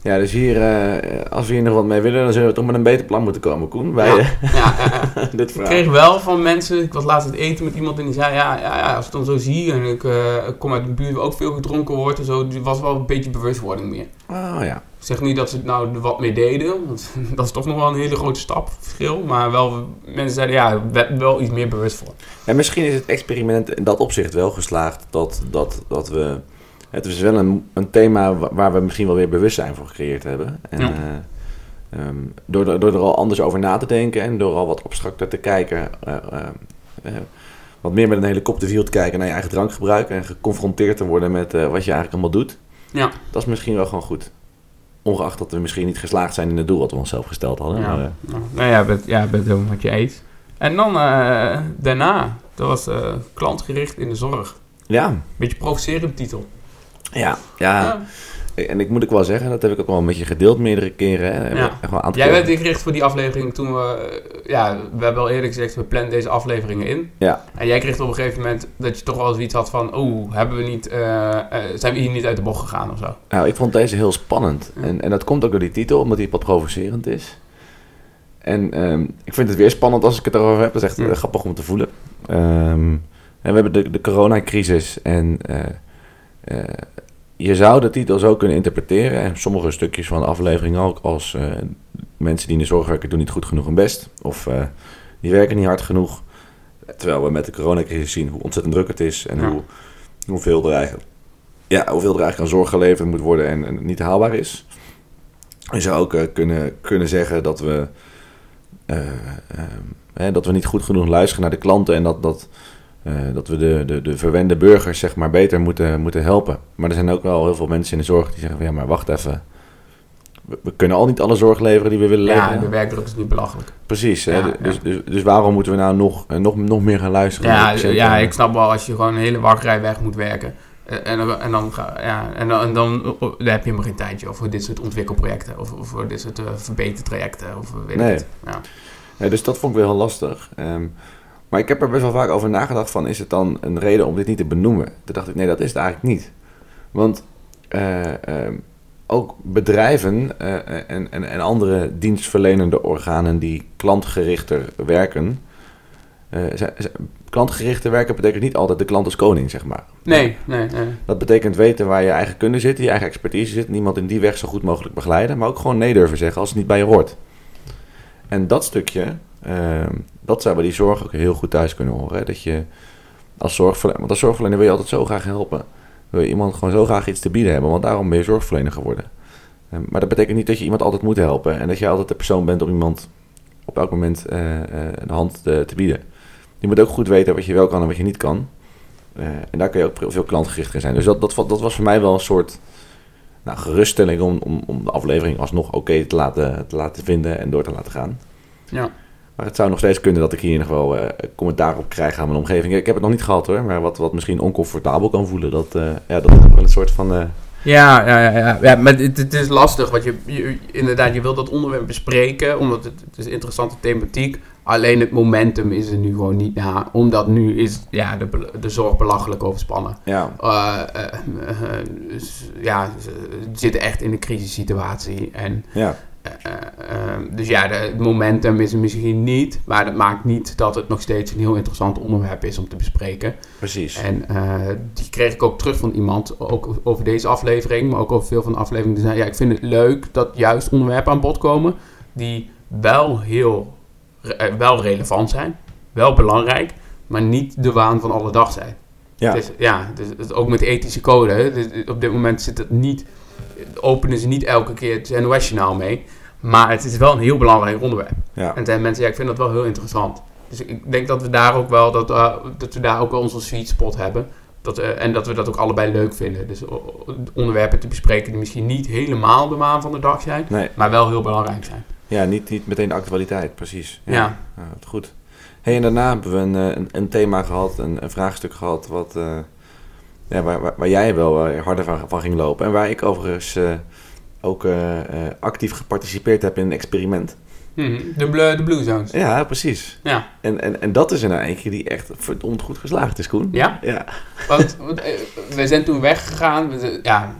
Ja, dus hier, eh, als we hier nog wat mee willen, dan zullen we toch met een beter plan moeten komen, Koen. Bij Ja, eh, ja, ja, ja. dit Ik kreeg wel van mensen, ik was laatst aan het eten met iemand en die zei, ja, ja, ja als ik dan zo zie en ik, eh, ik kom uit een buurt waar ook veel gedronken wordt en zo, die was wel een beetje bewustwording meer. Oh ja. Ik zeg niet dat ze er nou wat mee deden, want dat is toch nog wel een hele grote stap, verschil. Maar wel, mensen zeiden ja, we- wel iets meer bewust voor. En misschien is het experiment in dat opzicht wel geslaagd dat, dat, dat we... Het is wel een, een thema wa- waar we misschien wel weer bewustzijn voor gecreëerd hebben. En, Ja. eh, ehm, door, er- door er al anders over na te denken en door al wat abstracter te kijken... eh, eh, wat meer met een helikopterview te kijken naar je eigen drankgebruik... en geconfronteerd te worden met wat je eigenlijk allemaal doet. Ja. Dat is misschien wel gewoon goed. Ongeacht dat we misschien niet geslaagd zijn in het doel wat we onszelf gesteld hadden. Ja. Maar, Nou, nou ja, bent, ja, bent helemaal wat je eet. En dan daarna, dat was klantgericht in de zorg. ja, Beetje provocerend titel. Ja, ja. Ja. En ik moet ook wel zeggen, dat heb ik ook wel met je gedeeld meerdere keren. Hè. Ja. Echt wel een aantal Jij keren. werd ingericht voor die aflevering toen we... ja, we hebben al eerder gezegd, we plannen deze afleveringen in. Ja. En jij kreeg op een gegeven moment dat je toch wel zoiets had van... Oeh, hebben we niet, eh, eh, zijn we hier niet uit de bocht gegaan of zo? Nou, ik vond deze heel spannend. Ja. En, en dat komt ook door die titel, omdat die wat provocerend is. En ehm, ik vind het weer spannend als ik het erover heb. Dat is echt Ja. eh, grappig om te voelen. Ehm, en we hebben de, de coronacrisis en... je zou de titel zo kunnen interpreteren, en sommige stukjes van de aflevering ook, als eh, mensen die in de zorg werken doen niet goed genoeg hun best. Of eh, die werken niet hard genoeg. Terwijl we met de coronacrisis zien hoe ontzettend druk het is en Ja. hoe, hoeveel, er eigenlijk, ja, hoeveel er eigenlijk aan zorg geleverd moet worden en, en niet haalbaar is. Je zou ook eh, kunnen, kunnen zeggen dat we, eh, ehm, hè, dat we niet goed genoeg luisteren naar de klanten en dat, dat, dat we de, de, de verwende burgers zeg maar, beter moeten, moeten helpen. Maar er zijn ook wel heel veel mensen in de zorg die zeggen: van, ja, maar wacht even. We, we kunnen al niet alle zorg leveren die we willen Ja, leveren. de werkdruk is niet belachelijk. Precies? Ja, dus, ja. Dus, dus, dus waarom moeten we nou nog, eh, nog, nog meer gaan luisteren? Ja, patiënten? ja, ik snap wel als je gewoon een hele wachtrij weg moet werken. Eh, En, dan- en, dan, ja, en, dan, en dan, oh, dan heb je helemaal geen tijdje voor dit soort ontwikkelprojecten. Of, of voor dit soort uh, verbetertrajecten. Of weet Nee. ik het. Ja. Ja, dus dat vond ik wel heel lastig. Ehm, maar ik heb er best wel vaak over nagedacht van... is het dan een reden om dit niet te benoemen? Toen dacht ik, nee, dat is het eigenlijk niet. Want eh, ehm, ook bedrijven eh, en, en, en andere dienstverlenende organen... die klantgerichter werken... eh, zijn- klantgerichter werken betekent niet altijd de klant als koning, zeg maar. Nee, nee, nee. Dat betekent weten waar je eigen kunde zit, je eigen expertise zit. Niemand in die weg zo goed mogelijk begeleiden. Maar ook gewoon nee durven zeggen als het niet bij je hoort. En dat stukje, ehm, dat zou bij die zorg ook heel goed thuis kunnen horen. Dat je als zorgverlener, want als zorgverlener wil je altijd zo graag helpen. Wil je iemand gewoon zo graag iets te bieden hebben, want daarom ben je zorgverlener geworden. Ehm, maar dat betekent niet dat je iemand altijd moet helpen. En dat je altijd de persoon bent om iemand op elk moment eh, eh, een hand te, te bieden. Je moet ook goed weten wat je wel kan en wat je niet kan. Eh, en daar kun je ook veel klantgerichter in zijn. Dus dat, dat, dat was voor mij wel een soort nou, geruststelling om, om, om de aflevering alsnog oké te, laten, te laten vinden en door te laten gaan. Ja. Maar het zou nog steeds kunnen dat ik hier nog wel eh, commentaar op krijg aan mijn omgeving. Ik heb het nog niet gehad hoor, maar wat, wat misschien oncomfortabel kan voelen, dat, eh, ja, dat is wel een soort van... eh, Ja, ja, ja, ja. ja maar het, het is lastig, want je, je, inderdaad, je wilt dat onderwerp bespreken, omdat het, het is interessante thematiek. Alleen het momentum is er nu gewoon niet na, omdat nu is ja, de, de zorg belachelijk overspannen. ja, Eh, eh, eh, dus, ja, ze zitten echt in een crisissituatie. En, ja, eh, eh, eh, dus ja, de, het momentum is er misschien niet, maar dat maakt niet dat het nog steeds een heel interessant onderwerp is om te bespreken. precies. En eh, die kreeg ik ook terug van iemand, ook over deze aflevering, maar ook over veel van de afleveringen. Die zei, ja, ik vind het leuk dat juist onderwerpen aan bod komen die wel heel eh, wel relevant zijn, wel belangrijk, maar niet de waan van alle dag zijn. Ja, Het is, ja, dus ook met ethische code. hè. Dus op dit moment zit het niet, openen ze niet elke keer het NOS-journaal mee. Maar het is wel een heel belangrijk onderwerp. ja. En zijn mensen, ja, ik vind dat wel heel interessant. Dus ik denk dat we daar ook wel, dat, eh, dat we daar ook wel onze sweet spot hebben. Dat, eh, en dat we dat ook allebei leuk vinden. Dus o- onderwerpen te bespreken die misschien niet helemaal de maan van de dag zijn, Nee, maar wel heel belangrijk zijn. ja niet, niet meteen de actualiteit, precies. Ja. Ja, goed. Hey, en daarna hebben we een, eh, een, een thema gehad, een, een vraagstuk gehad, wat, eh, ja, waar, waar, waar jij wel eh, harder van, van ging lopen. En waar ik overigens eh, ook eh, actief geparticipeerd heb in een experiment. Mhm. De, blue, de Blue Zones. Ja, precies. Ja. En, en, en dat is er nou eentje die echt verdomd goed geslaagd is, Koen. Ja? Ja, Want, want, we zijn toen weggegaan. We- Ja,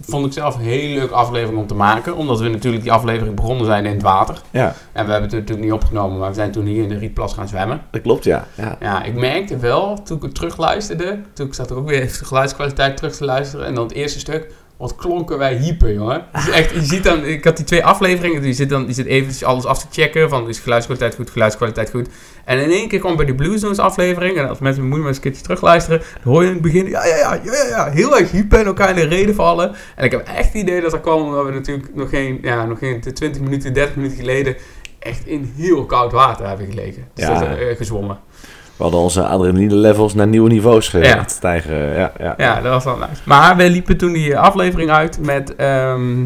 vond ik zelf een hele leuke aflevering om te maken. Omdat we natuurlijk die aflevering begonnen zijn in het water. ja En we hebben het natuurlijk niet opgenomen, maar we zijn toen hier in de Rietplas gaan zwemmen. dat klopt, ja. ja. Ja, ik merkte wel, toen ik het terugluisterde, toen ik zat er ook weer even de geluidskwaliteit terug te luisteren. En dan het eerste stuk, wat klonken wij hyper, jongen. Is echt, je ziet dan, ik had die twee afleveringen, die zit dan, die zit even alles af te checken, van is geluidskwaliteit goed, geluidskwaliteit goed. En in één keer kwam bij die Blue Zones aflevering, en als mensen eens een keertje terugluisteren, dan hoor je in het begin, ja, ja, ja, ja, ja, heel erg hyper en elkaar in de reden vallen. En ik heb echt het idee dat dat kwam omdat we natuurlijk nog geen, ja, nog geen 20 minuten, 30 minuten geleden echt in heel koud water hebben gelegen. Dus Ja. dat, eh, gezwommen. We hadden onze adrenaline levels naar nieuwe niveaus Ja. stijgen. Ja, ja. Ja, dat was wel nice. Maar we liepen toen die aflevering uit met... ehm,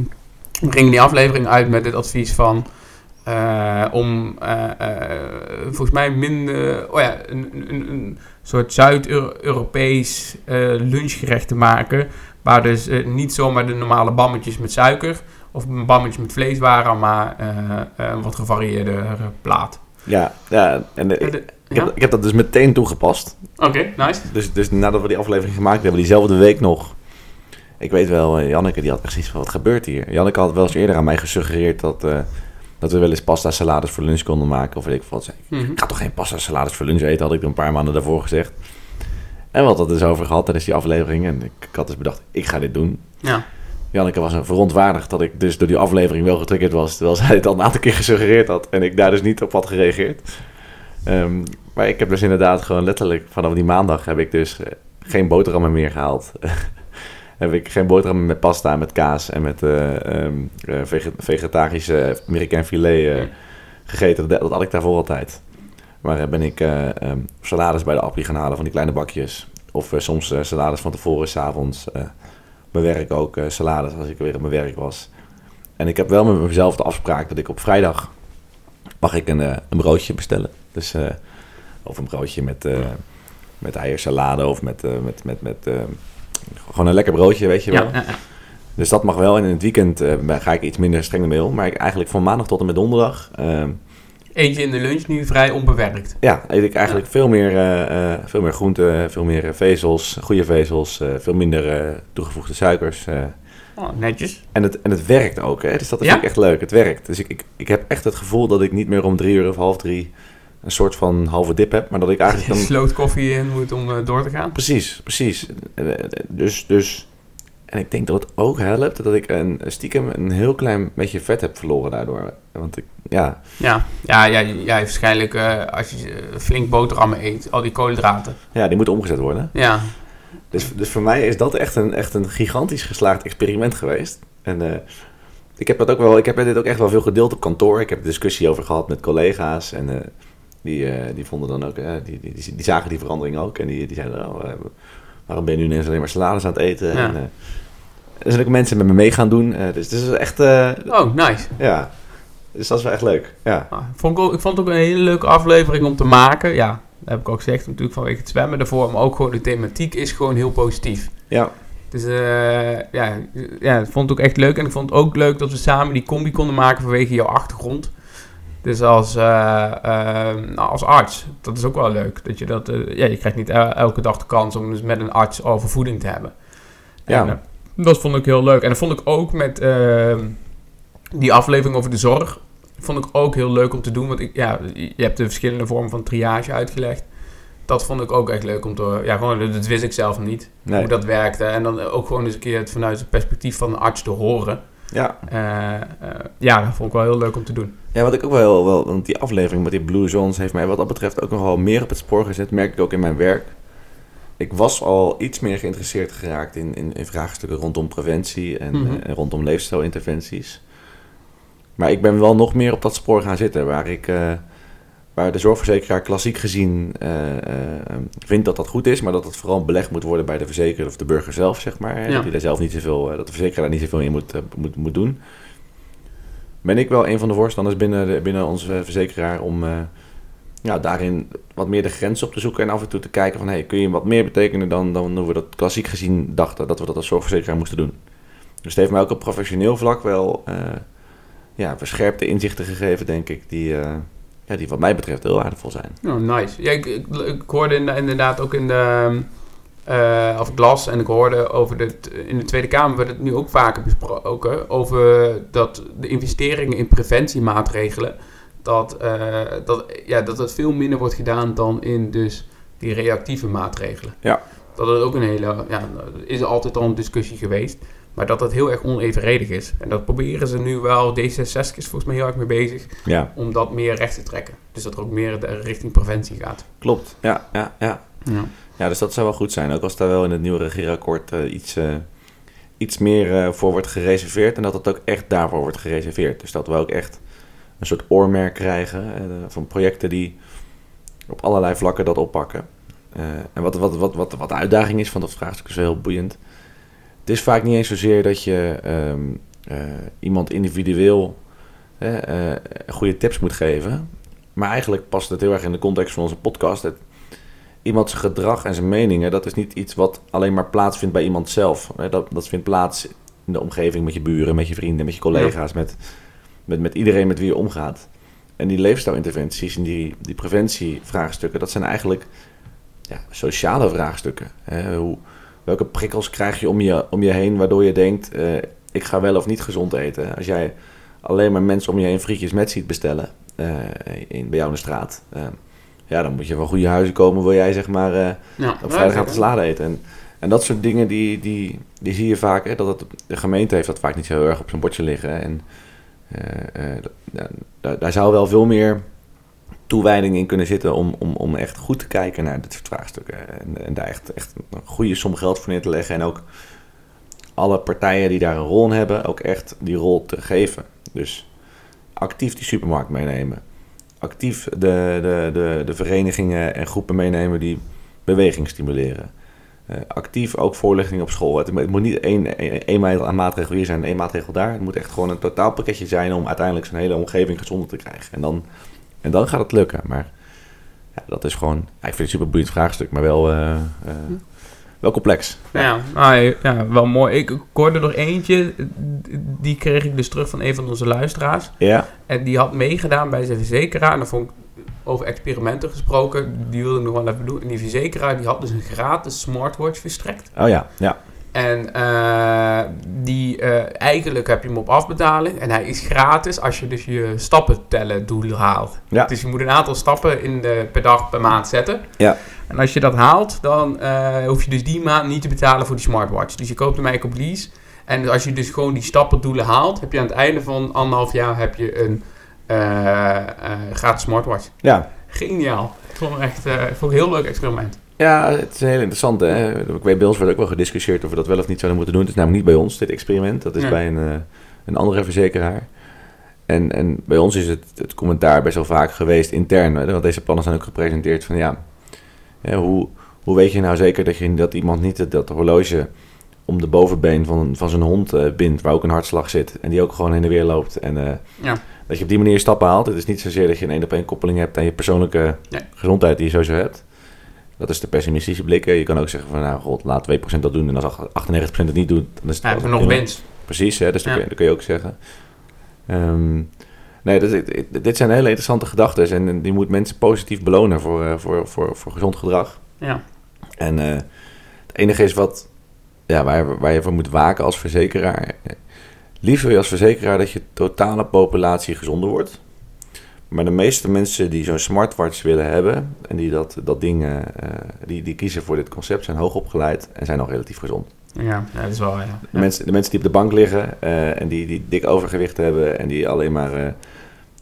we gingen die aflevering uit met het advies van... eh, om eh, eh, volgens mij minder... Oh ja, een, een, een soort Zuid-Europees lunchgerecht te maken. Waar dus niet zomaar de normale bammetjes met suiker... of bammetjes met vlees waren, maar een wat gevarieerde plaat. Ja, ja. En de- ik ja? heb, ik heb dat dus meteen toegepast. Oké, nice. Dus, dus nadat we die aflevering gemaakt hebben, diezelfde week nog. Ik weet wel, eh, Janneke die had zoiets van, wat gebeurt hier? Janneke had wel eens eerder aan mij gesuggereerd dat, eh, dat we wel eens pasta salades voor lunch konden maken. Of weet ik wat. Mhm. ik ga toch geen pasta salades voor lunch eten, had ik er een paar maanden daarvoor gezegd. En hadden het dus over gehad tijdens die aflevering. En ik, ik had dus bedacht, ik ga dit doen. Ja. Janneke was een verontwaardigd dat ik dus door die aflevering wel getriggerd was. Terwijl zij het al een aantal keer gesuggereerd had. En ik daar dus niet op had gereageerd. Ehm, maar ik heb dus inderdaad gewoon letterlijk vanaf die maandag heb ik dus eh, geen boterhammen meer gehaald. heb ik geen boterhammen met pasta en met kaas en met eh, vege- vegetarische Amerikaan filet gegeten. Dat, dat had ik daarvoor altijd. Maar ben ik eh, ehm, salades bij de appie gaan halen van die kleine bakjes. Of soms salades van tevoren, s'avonds. avonds. mijn werk ook salades als ik weer op mijn werk was. En ik heb wel met mezelf de afspraak dat ik op vrijdag mag ik een, een broodje bestellen. Dus, of een broodje met, eh met eiersalade of met, eh, met, met, met eh, gewoon een lekker broodje, weet je wel. Ja. Dus dat mag wel. En in het weekend ga ik iets minder streng mee om. Maar ik, eigenlijk van maandag tot en met donderdag... ehm, Eentje in de lunch, nu vrij onbewerkt. ja, eet ik eigenlijk veel meer, veel meer groenten, veel meer vezels, goede vezels, veel minder toegevoegde suikers. Oh, netjes. en, het, en het werkt ook, hè? dus dat is Ja? ook echt leuk. Het werkt. Dus ik, ik, ik heb echt het gevoel dat ik niet meer om drie uur of half drie een soort van halve dip heb, maar dat ik eigenlijk dan... Sloot koffie in moet om eh, door te gaan. Precies, precies. Eh, eh, Dus, dus, en ik denk dat het ook helpt dat ik een, stiekem een heel klein beetje vet heb verloren daardoor. Want ik, ja, Ja, ja, ja, ja waarschijnlijk als je flink boterhammen eet, al die koolhydraten. ja, die moeten omgezet worden. Ja, Dus, dus voor mij is dat echt een, echt een gigantisch geslaagd experiment geweest. En ik heb dat ook wel, ik heb dit ook echt wel veel gedeeld op kantoor. Ik heb discussie over gehad met collega's en die, eh, die vonden dan ook, eh, die, die, die, die zagen die verandering ook en die, die zeiden, oh, waarom ben je nu ineens alleen maar salades aan het eten? Ja. En, er zijn ook mensen met me mee gaan doen, dus het is echt, eh, Oh, nice. ja, dus dat is wel echt leuk. Ja, Ah, vond ik, ook, ik vond het ook een hele leuke aflevering om te maken. Ja, dat heb ik ook gezegd natuurlijk vanwege het zwemmen ervoor. Maar ook gewoon de thematiek is gewoon heel positief. ja, Dus ja, ja, ik vond het ook echt leuk. En ik vond het ook leuk dat we samen die combi konden maken vanwege jouw achtergrond. Dus als, eh, eh, nou, als arts, dat is ook wel leuk. Dat je, dat, eh, ja, je krijgt niet el- elke dag de kans om dus met een arts over voeding te hebben. Ja. En, dat vond ik heel leuk. En dat vond ik ook met eh, die aflevering over de zorg. Vond ik ook heel leuk om te doen. Want ik, ja, je hebt de verschillende vormen van triage uitgelegd. Dat vond ik ook echt leuk om te... Ja, gewoon, dat wist ik zelf niet nee, hoe dat werkte. En dan ook gewoon eens een keer het vanuit het perspectief van een arts te horen. ja. Ja, dat vond ik wel heel leuk om te doen. Ja, wat ik ook wel wel, want die aflevering met die Blue Zones heeft mij wat dat betreft ook nogal meer op het spoor gezet, merk ik ook in mijn werk. Ik was al iets meer geïnteresseerd geraakt in, in, in vraagstukken rondom preventie en, Mhm. eh, en rondom leefstijlinterventies. Maar ik ben wel nog meer op dat spoor gaan zitten, waar ik, eh, waar de zorgverzekeraar klassiek gezien eh, vindt dat dat goed is, maar dat het vooral belegd moet worden bij de verzekeraar of de burger zelf, zeg maar. Ja. Dat, hij daar zelf niet zoveel, dat de verzekeraar daar niet zoveel in moet, moet, moet doen ben ik wel een van de voorstanders binnen, de, binnen onze verzekeraar om eh, ja, daarin wat meer de grens op te zoeken en af en toe te kijken van hey, kun je wat meer betekenen dan, dan hoe we dat klassiek gezien dachten dat we dat als zorgverzekeraar moesten doen. Dus het heeft mij ook op professioneel vlak wel eh, ja, verscherpte inzichten gegeven, denk ik, die, eh, ja, die wat mij betreft heel waardevol zijn. Oh, nice. Ja, ik, ik, hoorde in- inderdaad ook in de... eh of ik las en ik hoorde over de... In de Tweede Kamer werd het nu ook vaker besproken... over dat de investeringen in preventiemaatregelen... dat, eh, dat, ja, dat het veel minder wordt gedaan dan in dus die reactieve maatregelen. Ja. Dat het ook een hele... Ja, is altijd al een discussie geweest... Maar dat dat heel erg onevenredig is. En dat proberen ze nu wel. D66 is volgens mij heel erg mee bezig. Ja, Om dat meer recht te trekken. Dus dat er ook meer de- richting preventie gaat. klopt. Ja, ja, ja. Ja. Ja, dus dat zou wel goed zijn. Ook als daar wel in het nieuwe regeerakkoord eh, iets, eh, iets meer eh, voor wordt gereserveerd. En dat het ook echt daarvoor wordt gereserveerd. Dus dat we ook echt een soort oormerk krijgen van projecten die op allerlei vlakken dat oppakken. En wat, wat, wat, wat, wat de uitdaging is van dat vraagstuk is wel heel boeiend. Het is vaak niet eens zozeer dat je ehm, eh, iemand individueel goede tips moet geven. Maar eigenlijk past het heel erg in de context van onze podcast. Iemand zijn gedrag en zijn meningen, dat is niet iets wat alleen maar plaatsvindt bij iemand zelf. Dat, dat vindt plaats in de omgeving met je buren, met je vrienden, met je collega's, met, met, met iedereen met wie je omgaat. En die leefstijlinterventies en die, die preventievraagstukken, dat zijn eigenlijk ja, sociale vraagstukken. Hè. Hoe, welke prikkels krijg je om je, om je heen waardoor je denkt, eh, ik ga wel of niet gezond eten. Als jij alleen maar mensen om je heen frietjes met ziet bestellen eh, in, bij jou in de straat... eh, ja, dan moet je van goede huizen komen, wil jij zeg maar eh, Ja, op vrijdagavond de salade eten. En, en dat soort dingen, die, die, die zie je vaak. Hè, dat het, de gemeente heeft dat vaak niet zo heel erg op zijn bordje liggen. En eh, eh, da- daar, daar zou wel veel meer toewijding in kunnen zitten om, om, om echt goed te kijken naar dit soort vraagstukken. En, en daar echt, echt een goede som geld voor neer te leggen. En ook alle partijen die daar een rol in hebben, ook echt die rol te geven. Dus actief die supermarkt meenemen. Actief de, de, de, de verenigingen en groepen meenemen die beweging stimuleren. Eh, actief ook voorlichting op school. Het, moet niet één, één, één ma- maatregel hier zijn en één maatregel daar. Het moet echt gewoon een totaalpakketje zijn om uiteindelijk zo'n hele omgeving gezonder te krijgen. En dan, en dan gaat het lukken. Maar ja, dat is gewoon, ik vind het een super vraagstuk, maar wel, eh, eh, wel complex. Ja, nou, ja, wel mooi. Ik, ik hoorde er eentje, die kreeg ik dus terug van een van onze luisteraars. Ja, En die had meegedaan bij zijn verzekeraar. En dan vond ik over experimenten gesproken. Die wilde ik nog wel even doen. En die verzekeraar die had dus een gratis smartwatch verstrekt. oh ja, ja. En eh, die, eh, eigenlijk heb je hem op afbetaling. En hij is gratis als je dus je stappen tellen doel haalt. Ja. Dus je moet een aantal stappen in de, per dag, per maand zetten. Ja. En als je dat haalt, dan eh, hoef je dus die maand niet te betalen voor die smartwatch. Dus je koopt hem eigenlijk op lease. En als je dus gewoon die stappendoelen haalt, heb je aan het einde van anderhalf jaar heb je een eh, eh, gratis smartwatch. Ja, Geniaal. Ik vond het echt ik vond het een heel leuk experiment. Ja, het is heel interessant. Hè? Ik weet, bij ons wordt ook wel gediscussieerd of we dat wel of niet zouden moeten doen. Het is namelijk niet bij ons, dit experiment. Dat is Nee. bij een, een andere verzekeraar. En, en bij ons is het, het commentaar best wel vaak geweest intern. Hè, want deze plannen zijn ook gepresenteerd van ja, hè, hoe, hoe weet je nou zeker dat, je, dat iemand niet dat horloge om de bovenbeen van, van zijn hond uh, bindt, waar ook een hartslag zit. En die ook gewoon heen en weer loopt. En uh, ja. dat je op die manier stappen haalt. Het is niet zozeer dat je een één op één koppeling hebt aan je persoonlijke gezondheid die je sowieso hebt. Dat is de pessimistische blik. Je kan ook zeggen van nou god, laat 2% dat doen. En als 98% het niet doet, dan is het ja, nog winst. Precies, hè, dus ja. dat, kun je, ook zeggen. Um, nee, dat, dit zijn hele interessante gedachten. En die moet mensen positief belonen voor, uh, voor, voor, voor gezond gedrag. Ja. En het enige is wat ja, waar, waar je voor moet waken als verzekeraar. Liever je als verzekeraar dat je totale populatie gezonder wordt. Maar de meeste mensen die zo'n smartwatch willen hebben en die dat, dat ding, uh, die, die kiezen voor dit concept, zijn hoogopgeleid en zijn nog relatief gezond. Ja, dat is wel, ja. De, mensen, de mensen die op de bank liggen uh, en die, die dik overgewicht hebben en die alleen maar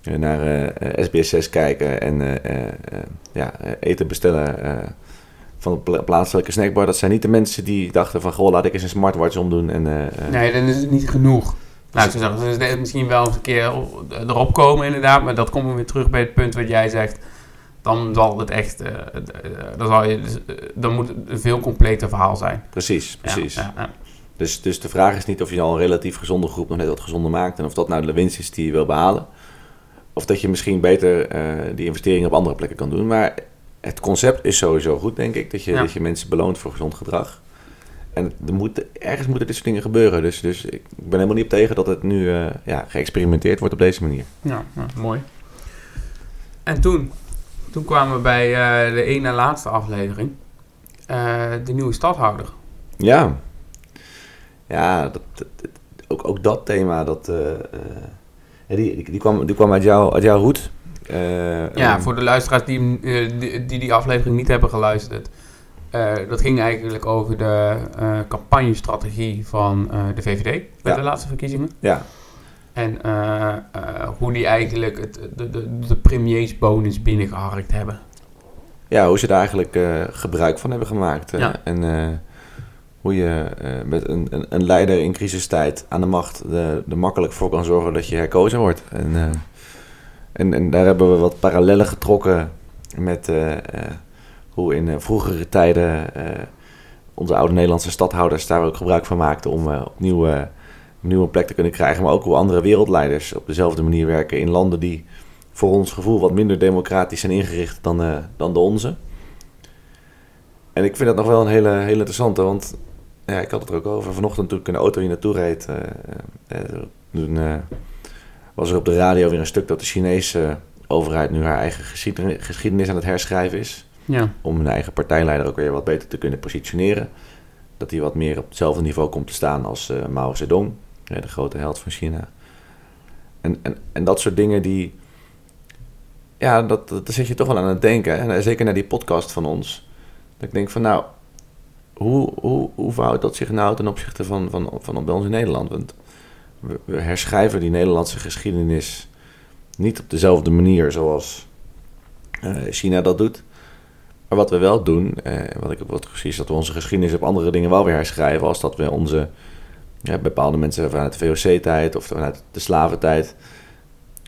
naar SBS6 kijken en ja, eten bestellen van de plaatselijke snackbar, dat zijn niet de mensen die dachten van, goh, laat ik eens een smartwatch omdoen. En, uh, nee, dan is het niet genoeg. Nou, ik zou zeggen, dus misschien wel eens een keer erop komen inderdaad, maar dat komt we weer terug bij het punt wat jij zegt. Dan zal het echt, uh, dan, zal je, dus, dan moet het een veel completer verhaal zijn. Precies, precies. Ja, ja, dus, dus de vraag is niet of je al een relatief gezonde groep nog net wat gezonder maakt en of dat nou de winst is die je wil behalen. Of dat je misschien beter die investeringen op andere plekken kan doen. Maar het concept is sowieso goed, denk ik. Dat je, dat je mensen beloont voor gezond gedrag. En er moet, ergens moeten dit soort dingen gebeuren. Dus, dus ik ben helemaal niet op tegen dat het nu uh, ja, geëxperimenteerd wordt op deze manier. Ja, mooi. En toen, toen kwamen we bij uh, de ene laatste aflevering. De nieuwe stadhouder. Ja. Ja, dat, ook, ook dat thema, dat, die, die, die, kwam, die kwam uit, jou, uit jouw hoed. Uh, ja, voor de luisteraars die, eh, die, die, die aflevering niet hebben geluisterd. Uh, dat ging eigenlijk over de uh, campagnestrategie van de VVD bij de laatste verkiezingen. Ja. En hoe die eigenlijk het, de, de, de premiersbonus binnengeharkt hebben. Ja, hoe ze daar eigenlijk gebruik van hebben gemaakt. Ja. En hoe je met een, een, een, leider in crisistijd aan de macht er makkelijk voor kan zorgen dat je herkozen wordt. En en, en daar hebben we wat parallellen getrokken met hoe in vroegere tijden onze oude Nederlandse stadhouders daar ook gebruik van maakten om opnieuw, een nieuwe plek te kunnen krijgen. Maar ook hoe andere wereldleiders op dezelfde manier werken in landen die voor ons gevoel wat minder democratisch zijn ingericht dan, dan de onze. En ik vind dat nog wel een hele, hele interessante, want ja, ik had het er ook over. Vanochtend toen ik in de auto hier naartoe reed, toen was er op de radio weer een stuk dat de Chinese overheid nu haar eigen geschiedenis aan het herschrijven is. Ja. Om hun eigen partijleider ook weer wat beter te kunnen positioneren. Dat hij wat meer op hetzelfde niveau komt te staan als uh, Mao Zedong, de grote held van China. En, en, en dat soort dingen die. Ja, dat, dat, daar zit je toch wel aan het denken. En zeker naar die podcast van ons. Dat ik denk van nou, hoe, hoe, hoe verhoudt dat zich nou ten opzichte van, van, van bij ons in Nederland? Want we, herschrijven die Nederlandse geschiedenis niet op dezelfde manier zoals uh, China dat doet. Maar wat we wel doen, uh, wat ik wat precies, dat we onze geschiedenis op andere dingen wel weer herschrijven, als dat we onze ja, bepaalde mensen vanuit de VOC-tijd of vanuit de slaventijd,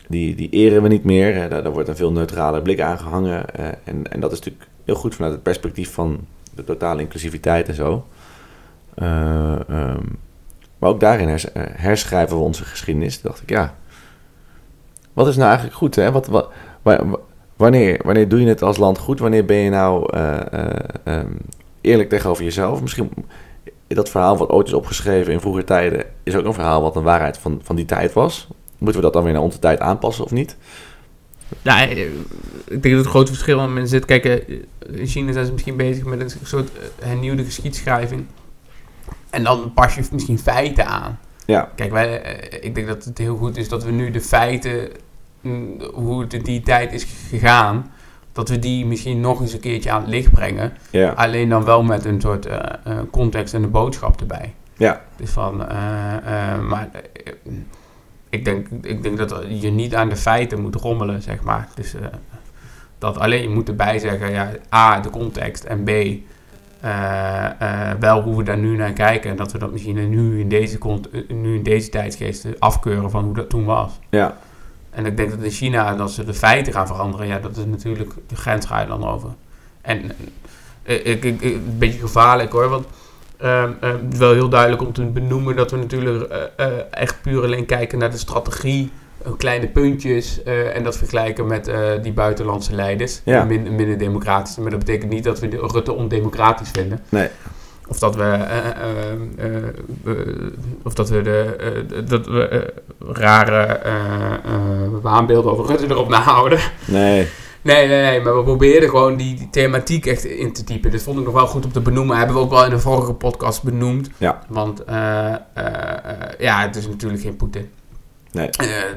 die, die eren we niet meer. Daar, daar, wordt een veel neutrale blik aan gehangen. Uh, en, en dat is natuurlijk heel goed vanuit het perspectief van de totale inclusiviteit en zo. Um, maar ook daarin eh, herschrijven we onze geschiedenis. Dacht ik, ja, wat is nou eigenlijk goed? Hè? Wat, wanneer, wanneer doe je het als land goed? Wanneer ben je nou uh, um, eerlijk tegenover jezelf? Misschien dat verhaal wat ooit is opgeschreven in vroege tijden... is ook een verhaal wat een waarheid van, van die tijd was. Moeten we dat dan weer naar onze tijd aanpassen of niet? Ja, ik denk dat het grote verschil aan mensen zit. Kijk, in China zijn ze misschien bezig met een soort hernieuwde geschiedschrijving. En dan pas je misschien feiten aan. Ja. Kijk, wij, eh, ik denk dat het heel goed is dat we nu de feiten, mm, hoe het in die tijd is gegaan, dat we die misschien nog eens een keertje aan het licht brengen. Ja. Alleen dan wel met een soort uh, context en een boodschap erbij. Ja. Dus van, maar ik denk, ik denk dat je niet aan de feiten moet rommelen, zeg maar. Dus dat alleen je moet erbij zeggen, ja, A, de context en B, uh, wel hoe we daar nu naar kijken. En dat we dat misschien nu in deze, eh, nu in deze tijdsgeest afkeuren van hoe dat toen was. Ja, En ik denk dat in China, dat ze de feiten gaan veranderen, ja, dat is natuurlijk, de grens ga je dan over. En eh, ik, ik, ik- een beetje gevaarlijk hoor, want ehm, ehm, wel heel duidelijk om te benoemen dat we natuurlijk eh, eh, echt puur alleen kijken naar de strategie, eh, kleine puntjes en dat vergelijken met die buitenlandse leiders, Ja. die min- minder democratisch. Maar dat betekent niet dat we de- Rutte ondemocratisch vinden. nee. Of dat we, eh, eh, eh, eh, of dat we, de, dat we rare waanbeelden over Rutte erop nahouden. Nee, Nee, nee, nee, maar we probeerden gewoon die, die thematiek echt in te typen. Dat vond ik nog wel goed om te benoemen. Hebben we ook wel in de vorige podcast benoemd. Ja. Want eh, eh, eh, ja, het is natuurlijk geen Poetin. nee.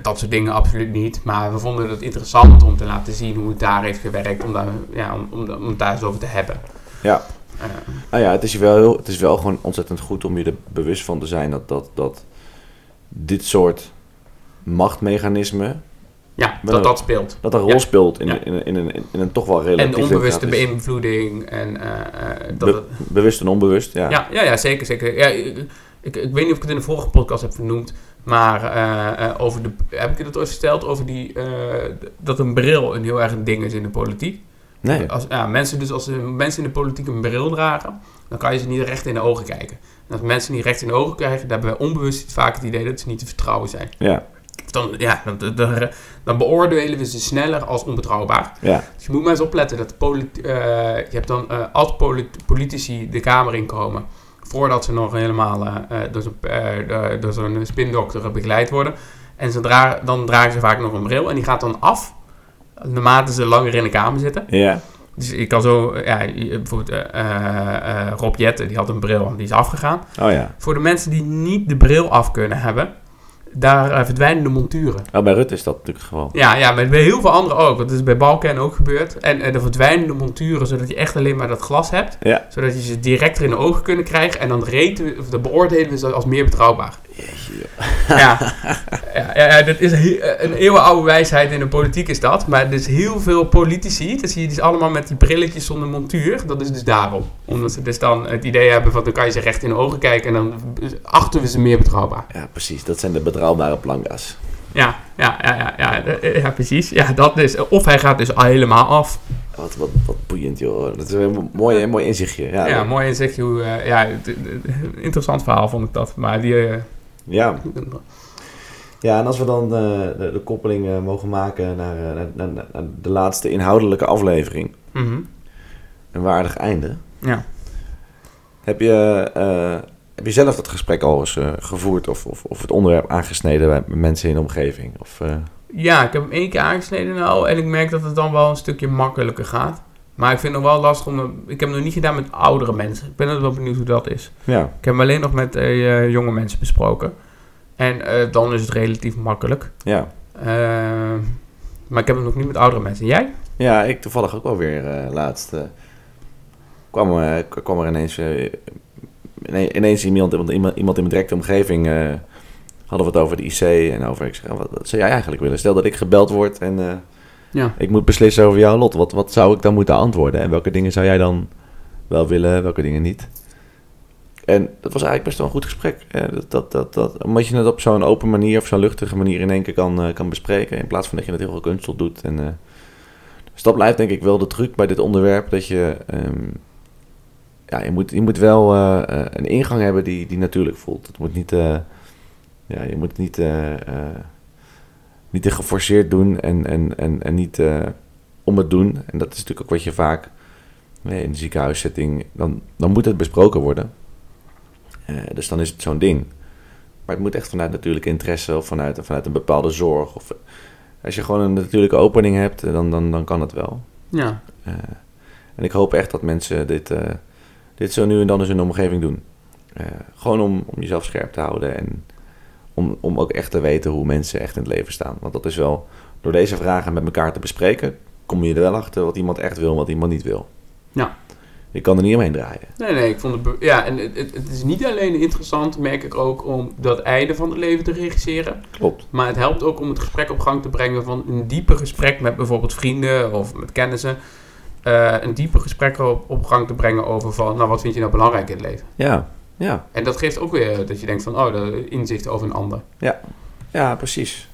Dat soort dingen absoluut niet. Maar we vonden het interessant om te laten zien hoe het daar heeft gewerkt. Om, daar, ja, om, om, om het daar eens over te hebben. Ja. Nou ja, het is, wel heel, het is wel gewoon ontzettend goed om je er bewust van te zijn dat, dat, dat dit soort machtmechanismen, ja, dat dat speelt. dat een rol Ja. speelt in, Ja. in, in, een, in een toch wel relatief... En onbewuste beïnvloeding. En, eh, eh, dat Be- het- Bewust en onbewust, ja. ja, ja, ja, zeker. zeker. Ja, ik, ik, ik weet niet of ik het in de vorige podcast heb vernoemd. Maar eh, over de, heb ik je dat ooit verteld? Over die, dat een bril een heel erg een ding is in de politiek. Nee, Als, ja, mensen, dus als mensen in de politiek een bril dragen, dan kan je ze niet recht in de ogen kijken. En als mensen niet recht in de ogen krijgen, dan hebben wij onbewust vaak het idee dat ze niet te vertrouwen zijn. ja, Dan, ja, dan, dan, dan beoordelen we ze sneller als onbetrouwbaar. ja, Dus je moet maar eens opletten dat politi- eh, je hebt dan eh, als polit- politici de Kamer inkomen, voordat ze nog helemaal eh, door zo'n door zo'n spindokter begeleid worden. En ze dra- dan dragen ze vaak nog een bril en die gaat dan af naarmate ze langer in de Kamer zitten. ja, Dus ik kan zo, ja, bijvoorbeeld Rob Jetten, die had een bril en die is afgegaan. oh ja. Voor de mensen die niet de bril af kunnen hebben, daar eh, verdwijnen de monturen. Oh, bij Rutte is dat natuurlijk het geval. Ja, ja, maar bij heel veel anderen ook. Want dat is bij Balken ook gebeurd. En eh, de verdwijnende monturen, zodat je echt alleen maar dat glas hebt. Ja. Zodat je ze direct er in de ogen kunnen krijgen. En dan, reten we, of dan beoordelen we ze als meer betrouwbaar. Ja, ja, ja, ja dat is een eeuwenoude wijsheid in de politiek is dat. Maar er is heel veel politici, dat zie je dus allemaal met die brilletjes zonder montuur. Dat is dus daarom. Omdat ze dus dan het idee hebben van dan kan je ze recht in de ogen kijken. En dan achten we ze meer betrouwbaar. Ja, precies. Dat zijn de betrouwbare planga's. Ja, ja, ja, ja, ja, ja, precies. Ja, dat is, of hij gaat dus al helemaal af. Wat, wat, wat boeiend, joh. Dat is een mooi, mooi inzichtje. Ja, Ja, mooi inzichtje. Hoe, eh, ja, interessant verhaal vond ik dat. Maar die... eh, ja. Ja, en als we dan eh, de, de koppeling eh, mogen maken naar, eh, naar, naar, naar de laatste inhoudelijke aflevering. mhm, Een waardig einde. Ja. Heb je, heb je zelf dat gesprek al eens gevoerd of, of, of het onderwerp aangesneden bij mensen in de omgeving? Of, Ja, ik heb hem één keer aangesneden nou. En ik merk dat het dan wel een stukje makkelijker gaat. Maar ik vind het nog wel lastig om... Ik heb het nog niet gedaan met oudere mensen. Ik ben wel benieuwd hoe dat is. ja, Ik heb hem alleen nog met jonge mensen besproken. En eh, dan is het relatief makkelijk. ja. Eh, maar ik heb hem nog niet met oudere mensen. Jij? ja, ik toevallig ook wel weer eh, laatst. eh, kwam, kwam er ineens, ine- ineens iemand, iemand, in mijn directe omgeving. hadden we het over de IC en over. Ik zeg, wat, wat zou jij eigenlijk willen? Stel dat ik gebeld word en Ja. ik moet beslissen over jouw lot. Wat, wat zou ik dan moeten antwoorden? En welke dingen zou jij dan wel willen, welke dingen niet? En dat was eigenlijk best wel een goed gesprek. Eh, dat, dat, dat, dat, omdat je het op zo'n open manier of zo'n luchtige manier in één keer kan, eh, kan bespreken. In plaats van dat je het heel veel kunststof doet. En, eh, dus dat blijft denk ik wel de truc bij dit onderwerp. Dat je, ehm, ja, je, moet, je moet wel een ingang hebben die, die natuurlijk voelt. Het moet niet, ja, je moet niet, niet te geforceerd doen en, en, en, en niet om het doen. En dat is natuurlijk ook wat je vaak in de ziekenhuissetting, dan, dan moet het besproken worden. Eh, dus dan is het zo'n ding. Maar het moet echt vanuit natuurlijke interesse of vanuit, vanuit een bepaalde zorg. Of, als je gewoon een natuurlijke opening hebt, eh, dan, dan, dan kan het wel. Ja. Eh, en ik hoop echt dat mensen dit, eh, dit zo nu en dan in de omgeving doen. Eh, gewoon om, om jezelf scherp te houden en om, om ook echt te weten hoe mensen echt in het leven staan. Want dat is wel, door deze vragen met elkaar te bespreken, kom je er wel achter wat iemand echt wil en wat iemand niet wil. Ja. Je kan er niet omheen draaien. Nee, nee, ik vond het... Ja, en het, het, is niet alleen interessant, merk ik ook, om dat einde van het leven te regisseren. Klopt. Maar het helpt ook om het gesprek op gang te brengen van een dieper gesprek met bijvoorbeeld vrienden of met kennissen. eh, een dieper gesprek op, op gang te brengen over van, nou, wat vind je nou belangrijk in het leven? Ja, ja, En dat geeft ook weer dat je denkt van, oh, de inzicht over een ander. ja, precies.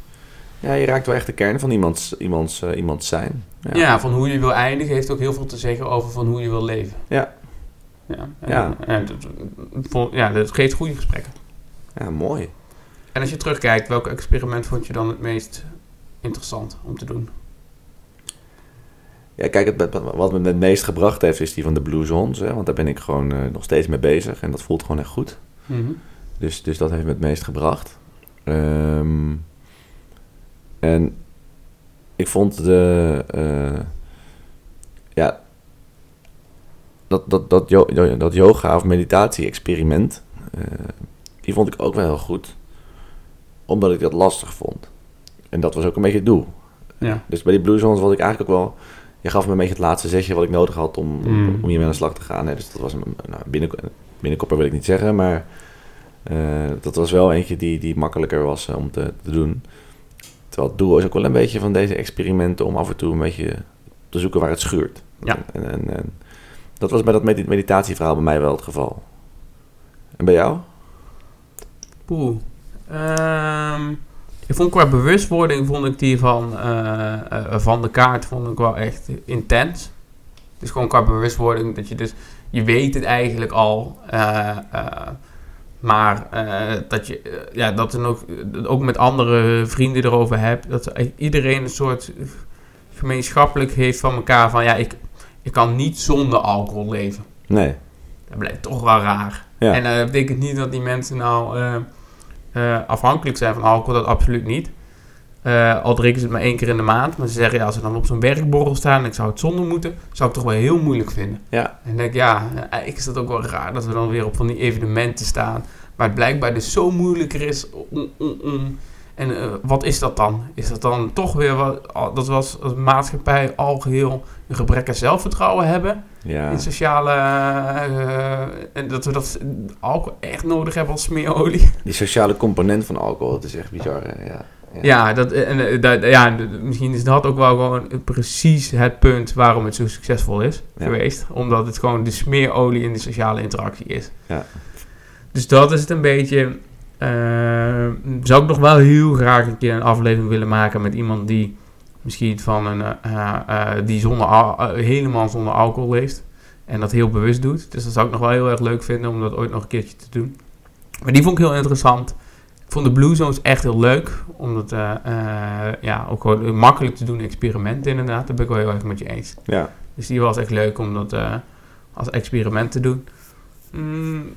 Ja, je raakt wel echt de kern van iemands, iemands, eh, iemands zijn. Ja. Ja. van hoe je wil eindigen heeft ook heel veel te zeggen over van hoe je wil leven. Ja. Ja, en, Ja. en ja, dat geeft goede gesprekken. Ja, mooi. En als je terugkijkt, welk experiment vond je dan het meest interessant om te doen? Ja, kijk, het, wat me het meest gebracht heeft is die van de Blue Zones. Hè, want daar ben ik gewoon eh, nog steeds mee bezig. En dat voelt gewoon echt goed. Dus, dus dat heeft me het meest gebracht. Ehm, en ik vond de... eh, ja, dat, dat, dat, yo- yo- dat yoga of meditatie-experiment... eh, die vond ik ook wel heel goed. Omdat ik dat lastig vond. En dat was ook een beetje het doel. Ja. Dus bij die Blue Zones was ik eigenlijk ook wel... Je gaf me een beetje het laatste zesje wat ik nodig had om, Mm. om hiermee aan de slag te gaan. Hè. Dus dat was een nou, binnen, binnenkopper wil ik niet zeggen, maar eh, dat was wel eentje die, die makkelijker was om te, te doen. Terwijl het doel is ook wel een beetje van deze experimenten om af en toe een beetje te zoeken waar het schuurt. Ja. En, en, en dat was bij dat medit- meditatieverhaal bij mij wel het geval. En bij jou? Poeh. Ehm, ik vond qua bewustwording vond ik die van, eh, eh, van de kaart vond ik wel echt intens. Dus gewoon qua bewustwording dat je dus je weet het eigenlijk al, eh, maar eh, dat je eh, ja dat dan ook ook met andere vrienden erover hebt dat iedereen een soort gemeenschappelijk heeft van elkaar van ja ik ik kan niet zonder alcohol leven. Nee. Dat blijkt toch wel raar. Ja. En eh, dat betekent niet dat die mensen nou eh, eh, afhankelijk zijn van alcohol, dat absoluut niet. Eh, al drinken ze het maar één keer in de maand. Maar ze zeggen, ja, als ze dan op zo'n werkborrel staan en ik zou het zonder moeten, zou ik toch wel heel moeilijk vinden. Ja. En dan denk ik, ja, eh, eigenlijk is dat ook wel raar dat we dan weer op van die evenementen staan. Waar het blijkbaar dus zo moeilijker is om... om, om en eh, wat is dat dan? Is dat dan toch weer wat, dat we als, als maatschappij al geheel een gebrek aan zelfvertrouwen hebben? Ja. in sociale. eh, en dat we dat alcohol echt nodig hebben als smeerolie. Die sociale component van alcohol, dat is echt bizar. hè, Ja. Ja, dat, en, eh, dat, ja, misschien is dat ook wel gewoon precies het punt waarom het zo succesvol is Ja. geweest. Omdat het gewoon de smeerolie in de sociale interactie is. Ja. Dus dat is het een beetje. eh, zou ik nog wel heel graag een keer een aflevering willen maken met iemand die misschien van een eh, die zonder al- helemaal zonder alcohol leeft en dat heel bewust doet. Dus dat zou ik nog wel heel erg leuk vinden om dat ooit nog een keertje te doen. Maar die vond ik heel interessant. Vond de Blue Zones echt heel leuk, omdat eh, ja, ook gewoon makkelijk te doen experiment inderdaad. Daar ben ik wel heel erg met je eens. Ja. Dus die was echt leuk om dat eh, als experiment te doen. Mm,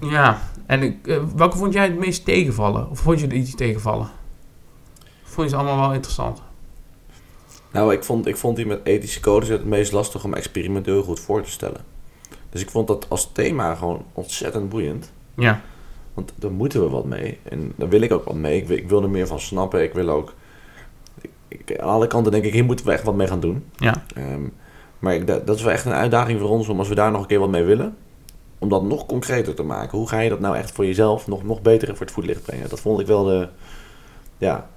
ja, en welke vond jij het meest tegenvallen? Of vond je er iets tegenvallen? Of vond je ze allemaal wel interessant? Nou, ik vond, ik vond die met ethische codes het meest lastig om experimenteel goed voor te stellen. Dus ik vond dat als thema gewoon ontzettend boeiend. Ja, Want daar moeten we wat mee. En daar wil ik ook wat mee. Ik wil, ik wil er meer van snappen. Ik wil ook... Ik, aan alle kanten denk ik, hier moeten we echt wat mee gaan doen. ja, Ehm, maar ik, dat, dat is wel echt een uitdaging voor ons om als we daar nog een keer wat mee willen. Om dat nog concreter te maken. Hoe ga je dat nou echt voor jezelf nog, nog beter voor het voetlicht brengen? Dat vond ik wel de... Ja.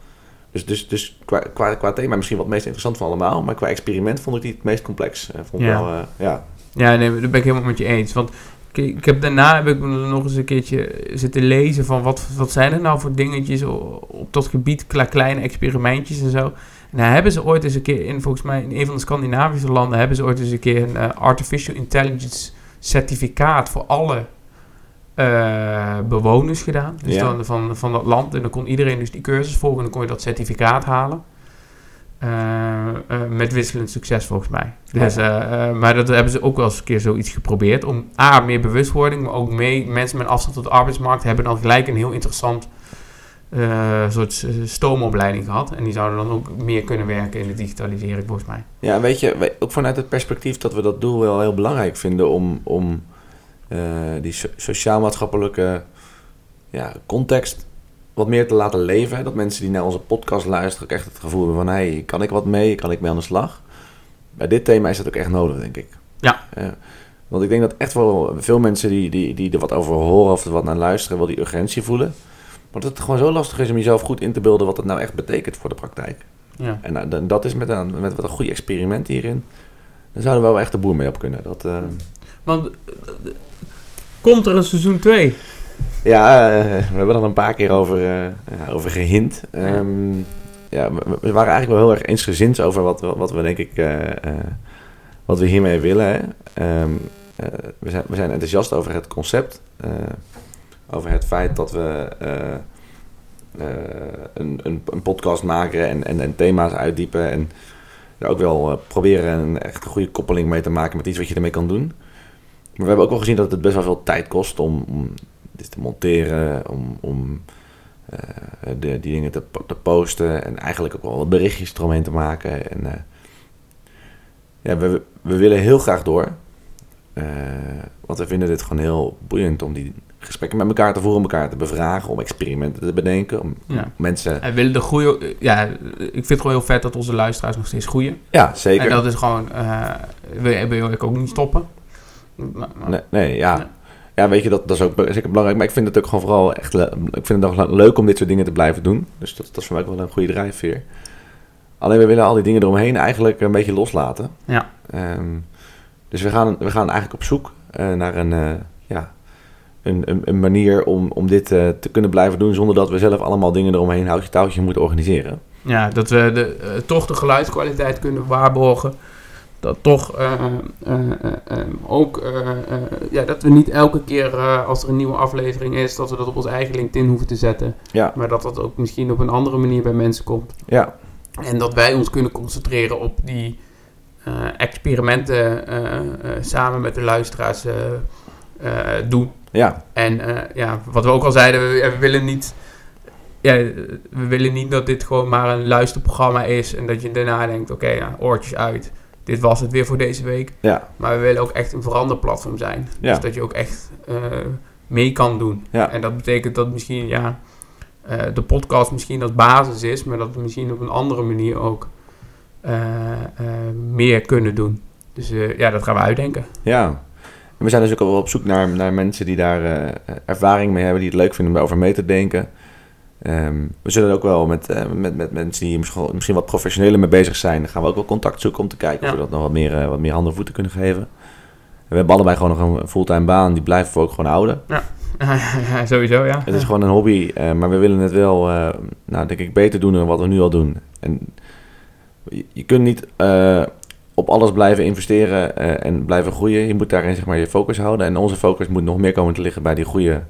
Dus, dus, dus qua, qua, qua thema misschien wat het meest interessant van allemaal. Maar qua experiment vond ik die het meest complex. Eh, vond Ja. wel, eh, ja. ja nee, daar ben ik helemaal met je eens. Want ik, heb daarna heb ik nog eens een keertje zitten lezen van wat, wat zijn er nou voor dingetjes op dat gebied, kle- kleine experimentjes en zo. En daar hebben ze ooit eens een keer in, volgens mij in een van de Scandinavische landen, hebben ze ooit eens een keer een eh, artificial intelligence certificaat voor alle eh, bewoners gedaan. Dus Ja. dan van, van dat land. En dan kon iedereen dus die cursus volgen en dan kon je dat certificaat halen. Eh, eh, met wisselend succes volgens mij. Dus, eh, maar dat hebben ze ook wel eens een keer zoiets geprobeerd. Om A, meer bewustwording, maar ook mee, mensen met afstand tot de arbeidsmarkt hebben dan gelijk een heel interessant soort stoomopleiding gehad. En die zouden dan ook meer kunnen werken in de digitalisering volgens mij. Ja, weet je, ook vanuit het perspectief dat we dat doel wel heel belangrijk vinden om, om die so- sociaal-maatschappelijke ja, context wat meer te laten leven. Dat mensen die naar onze podcast luisteren ook echt het gevoel hebben van... hé, hey, kan ik wat mee? Kan ik mee aan de slag? Bij dit thema is dat ook echt nodig, denk ik. Ja. Want ik denk dat echt wel veel mensen die, die, die er wat over horen of er wat naar luisteren... wel die urgentie voelen. Maar dat het gewoon zo lastig is om jezelf goed in te beelden... wat het nou echt betekent voor de praktijk. Ja. En dan- dat is met een, met wat een goed experiment hierin. Dan zouden we wel echt de boer mee op kunnen. Dat, eh, Want eh, komt er een seizoen 2? Ja, eh, we hebben er al een paar keer over, ja, over gehint. Ehm, ja, we, we waren eigenlijk wel heel erg eensgezind over wat, wat, we denk ik, eh, wat we hiermee willen. Hè. Ehm, eh, we, zijn, we zijn enthousiast over het concept. over het feit dat we een, een, een podcast maken en, en, en thema's uitdiepen. En er ook wel proberen een echt een goede koppeling mee te maken met iets wat je ermee kan doen. Maar we hebben ook wel gezien dat het best wel veel tijd kost om, om dit te monteren, om, om eh, de, die dingen te, te posten en eigenlijk ook wel berichtjes eromheen te maken. En, eh, ja, we, we willen heel graag door. Eh, want we vinden dit gewoon heel boeiend om die gesprekken met elkaar te voeren, om elkaar te bevragen, om experimenten te bedenken, om Ja. mensen... En willen de groei... Ja, ik vind het gewoon heel vet dat onze luisteraars nog steeds groeien. Ja, zeker. En dat is gewoon... wil, wil ik ook niet stoppen. Maar- maar- Nee, nee ja. Ja. Weet je, dat, dat is ook zeker belangrijk. Maar ik vind het ook gewoon vooral echt... Ik vind het ook leuk om dit soort dingen te blijven doen. Dus dat, dat is voor mij ook wel een goede drijfveer. Alleen we willen al die dingen eromheen eigenlijk een beetje loslaten. Ja. Ehm, dus we gaan, we gaan eigenlijk op zoek eh, naar een, eh, ja, een, een, een manier om, om dit eh, te kunnen blijven doen... zonder dat we zelf allemaal dingen eromheen houtje touwtje moeten organiseren. Ja, dat we de, toch de geluidskwaliteit kunnen waarborgen. Dat toch eh, eh, eh, ook, ja, dat we niet elke keer als er een nieuwe aflevering is, dat we dat op ons eigen LinkedIn hoeven te zetten. Ja, Maar dat dat ook misschien op een andere manier bij mensen komt. ja, En dat wij ons kunnen concentreren op die experimenten samen met de luisteraars doen. ja, En ja, wat we ook al zeiden, we, we willen niet. Ja, we willen niet dat dit gewoon maar een luisterprogramma is en dat je daarna denkt: oké, ja, oortjes uit. Dit was het weer voor deze week. ja, Maar we willen ook echt een veranderplatform zijn. Ja. Dus dat je ook echt eh, mee kan doen. ja. En dat betekent dat misschien ja, eh, de podcast misschien als basis is, maar dat we misschien op een andere manier ook eh, meer kunnen doen. Dus ja, dat gaan we uitdenken. Ja. En we zijn dus ook al op zoek naar, naar mensen die daar ervaring mee hebben, die het leuk vinden om daarover mee te denken. Ehm, we zullen ook wel met, eh, met, met mensen die misschien, misschien wat professioneler mee bezig zijn, gaan we ook wel contact zoeken om te kijken Ja. of we dat nog wat meer, eh, wat meer handen en voeten kunnen geven. We hebben allebei gewoon nog een fulltime baan, die blijven we ook gewoon houden. Ja, Sowieso, ja. Het is gewoon een hobby, eh, maar we willen het wel, nou denk ik, beter doen dan wat we nu al doen. En je, je kunt niet op alles blijven investeren en blijven groeien. Je moet daarin zeg maar je focus houden. En onze focus moet nog meer komen te liggen bij die goede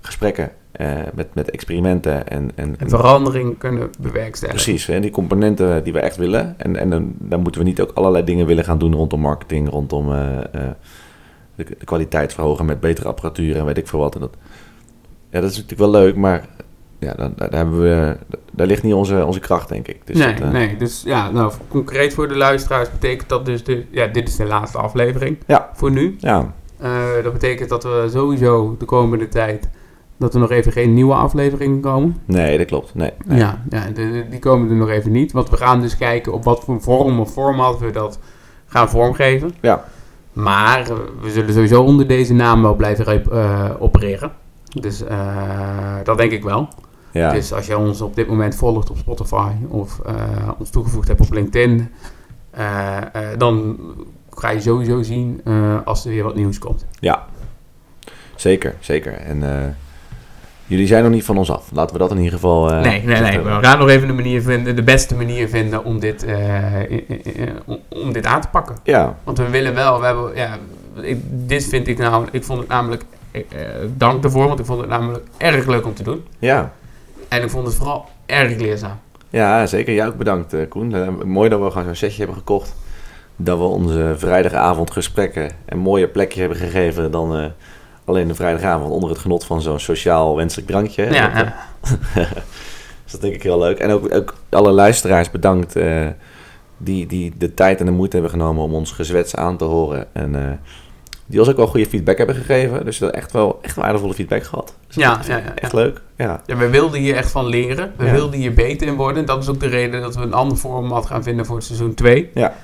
gesprekken eh, met, met experimenten. En, en, En verandering kunnen bewerkstelligen. precies, hè, die componenten die we echt willen. En, en dan, dan moeten we niet ook allerlei dingen willen gaan doen rondom marketing, rondom eh, de, de kwaliteit verhogen met betere apparatuur en weet ik veel wat. En dat, ja, dat is natuurlijk wel leuk, maar ja, dan, daar, hebben we, daar ligt niet onze, onze kracht, denk ik. Dus nee, dat, nee, dus ja, nou, concreet voor de luisteraars betekent dat dus, de, ja, dit is de laatste aflevering Ja. voor nu. Ja, dat betekent dat we sowieso de komende tijd, dat er nog even geen nieuwe afleveringen komen. nee, dat klopt. Nee, nee. Ja, ja de- die komen er nog even niet, want we gaan dus kijken op wat voor vorm of format we dat gaan vormgeven. Ja. Maar eh, we zullen sowieso onder deze naam wel blijven eh, opereren. Dus eh, dat denk ik wel. Ja, Dus als je ons op dit moment volgt op Spotify of ons toegevoegd hebt op LinkedIn, dan ga je sowieso zien als er weer wat nieuws komt. ja. Zeker, zeker. En jullie zijn nog niet van ons af. Laten we dat in ieder geval... eh, nee, nee, nee. We gaan nog even de, manier vinden, de beste manier vinden om dit, eh, om, dit aan te pakken. Ja, Want we willen wel, we hebben, ja, ik, dit vind ik nou, ik vond het namelijk, eh, dank ervoor, want ik vond het namelijk erg leuk om te doen. ja. En ik vond het vooral erg leerzaam. Ja, zeker. Jij ook bedankt, Koen. Mooi dat we gewoon zo'n sessie hebben gekocht. Dat we onze vrijdagavond gesprekken een mooier plekje hebben gegeven dan alleen de vrijdagavond. Onder het genot van zo'n sociaal wenselijk drankje. Ja, Dat, eh, ja. dus dat denk ik heel leuk. En ook, ook alle luisteraars bedankt eh, die, die de tijd en de moeite hebben genomen om ons gezwets aan te horen. En eh, die ons ook wel goede feedback hebben gegeven. Dus we hebben echt wel echt waardevolle feedback gehad. Dus Ja, is ja, ja, Echt leuk. Ja, Ja, we wilden hier echt van leren. We wilden hier beter in worden. Dat is ook de reden dat we een ander format gaan vinden voor het seizoen 2. Ja.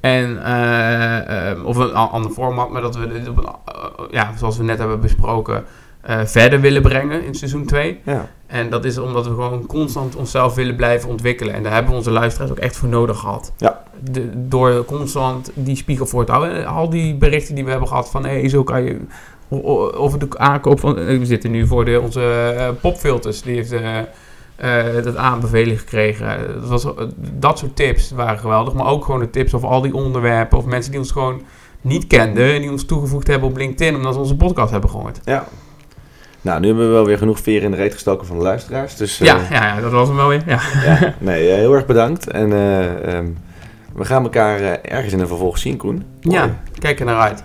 En, eh, eh, of een ander format, maar dat we dit op een, eh, ja, zoals we net hebben besproken, verder willen brengen in seizoen 2. Ja. En dat is omdat we gewoon constant onszelf willen blijven ontwikkelen. En daar hebben we onze luisteraars ook echt voor nodig gehad. Ja. De, door constant die spiegel voor te houden. En Al die berichten die we hebben gehad van... Hé, zo kan je... Over de aankoop van... We zitten nu voor de, onze popfilters. Die heeft eh, dat aanbeveling gekregen. Dat, was, eh, dat soort tips waren geweldig. Maar ook gewoon de tips over al die onderwerpen. Of mensen die ons gewoon niet kenden. En die ons toegevoegd hebben op LinkedIn. Omdat ze onze podcast hebben gehoord. ja. Nou, nu hebben we wel weer genoeg veren in de reet gestoken van de luisteraars. Dus eh, Ja, ja, ja, dat was hem wel weer. Ja. ja. nee, heel erg bedankt. En eh, ehm, we gaan elkaar ergens in een vervolg zien, Koen. ja, kijk er naar uit.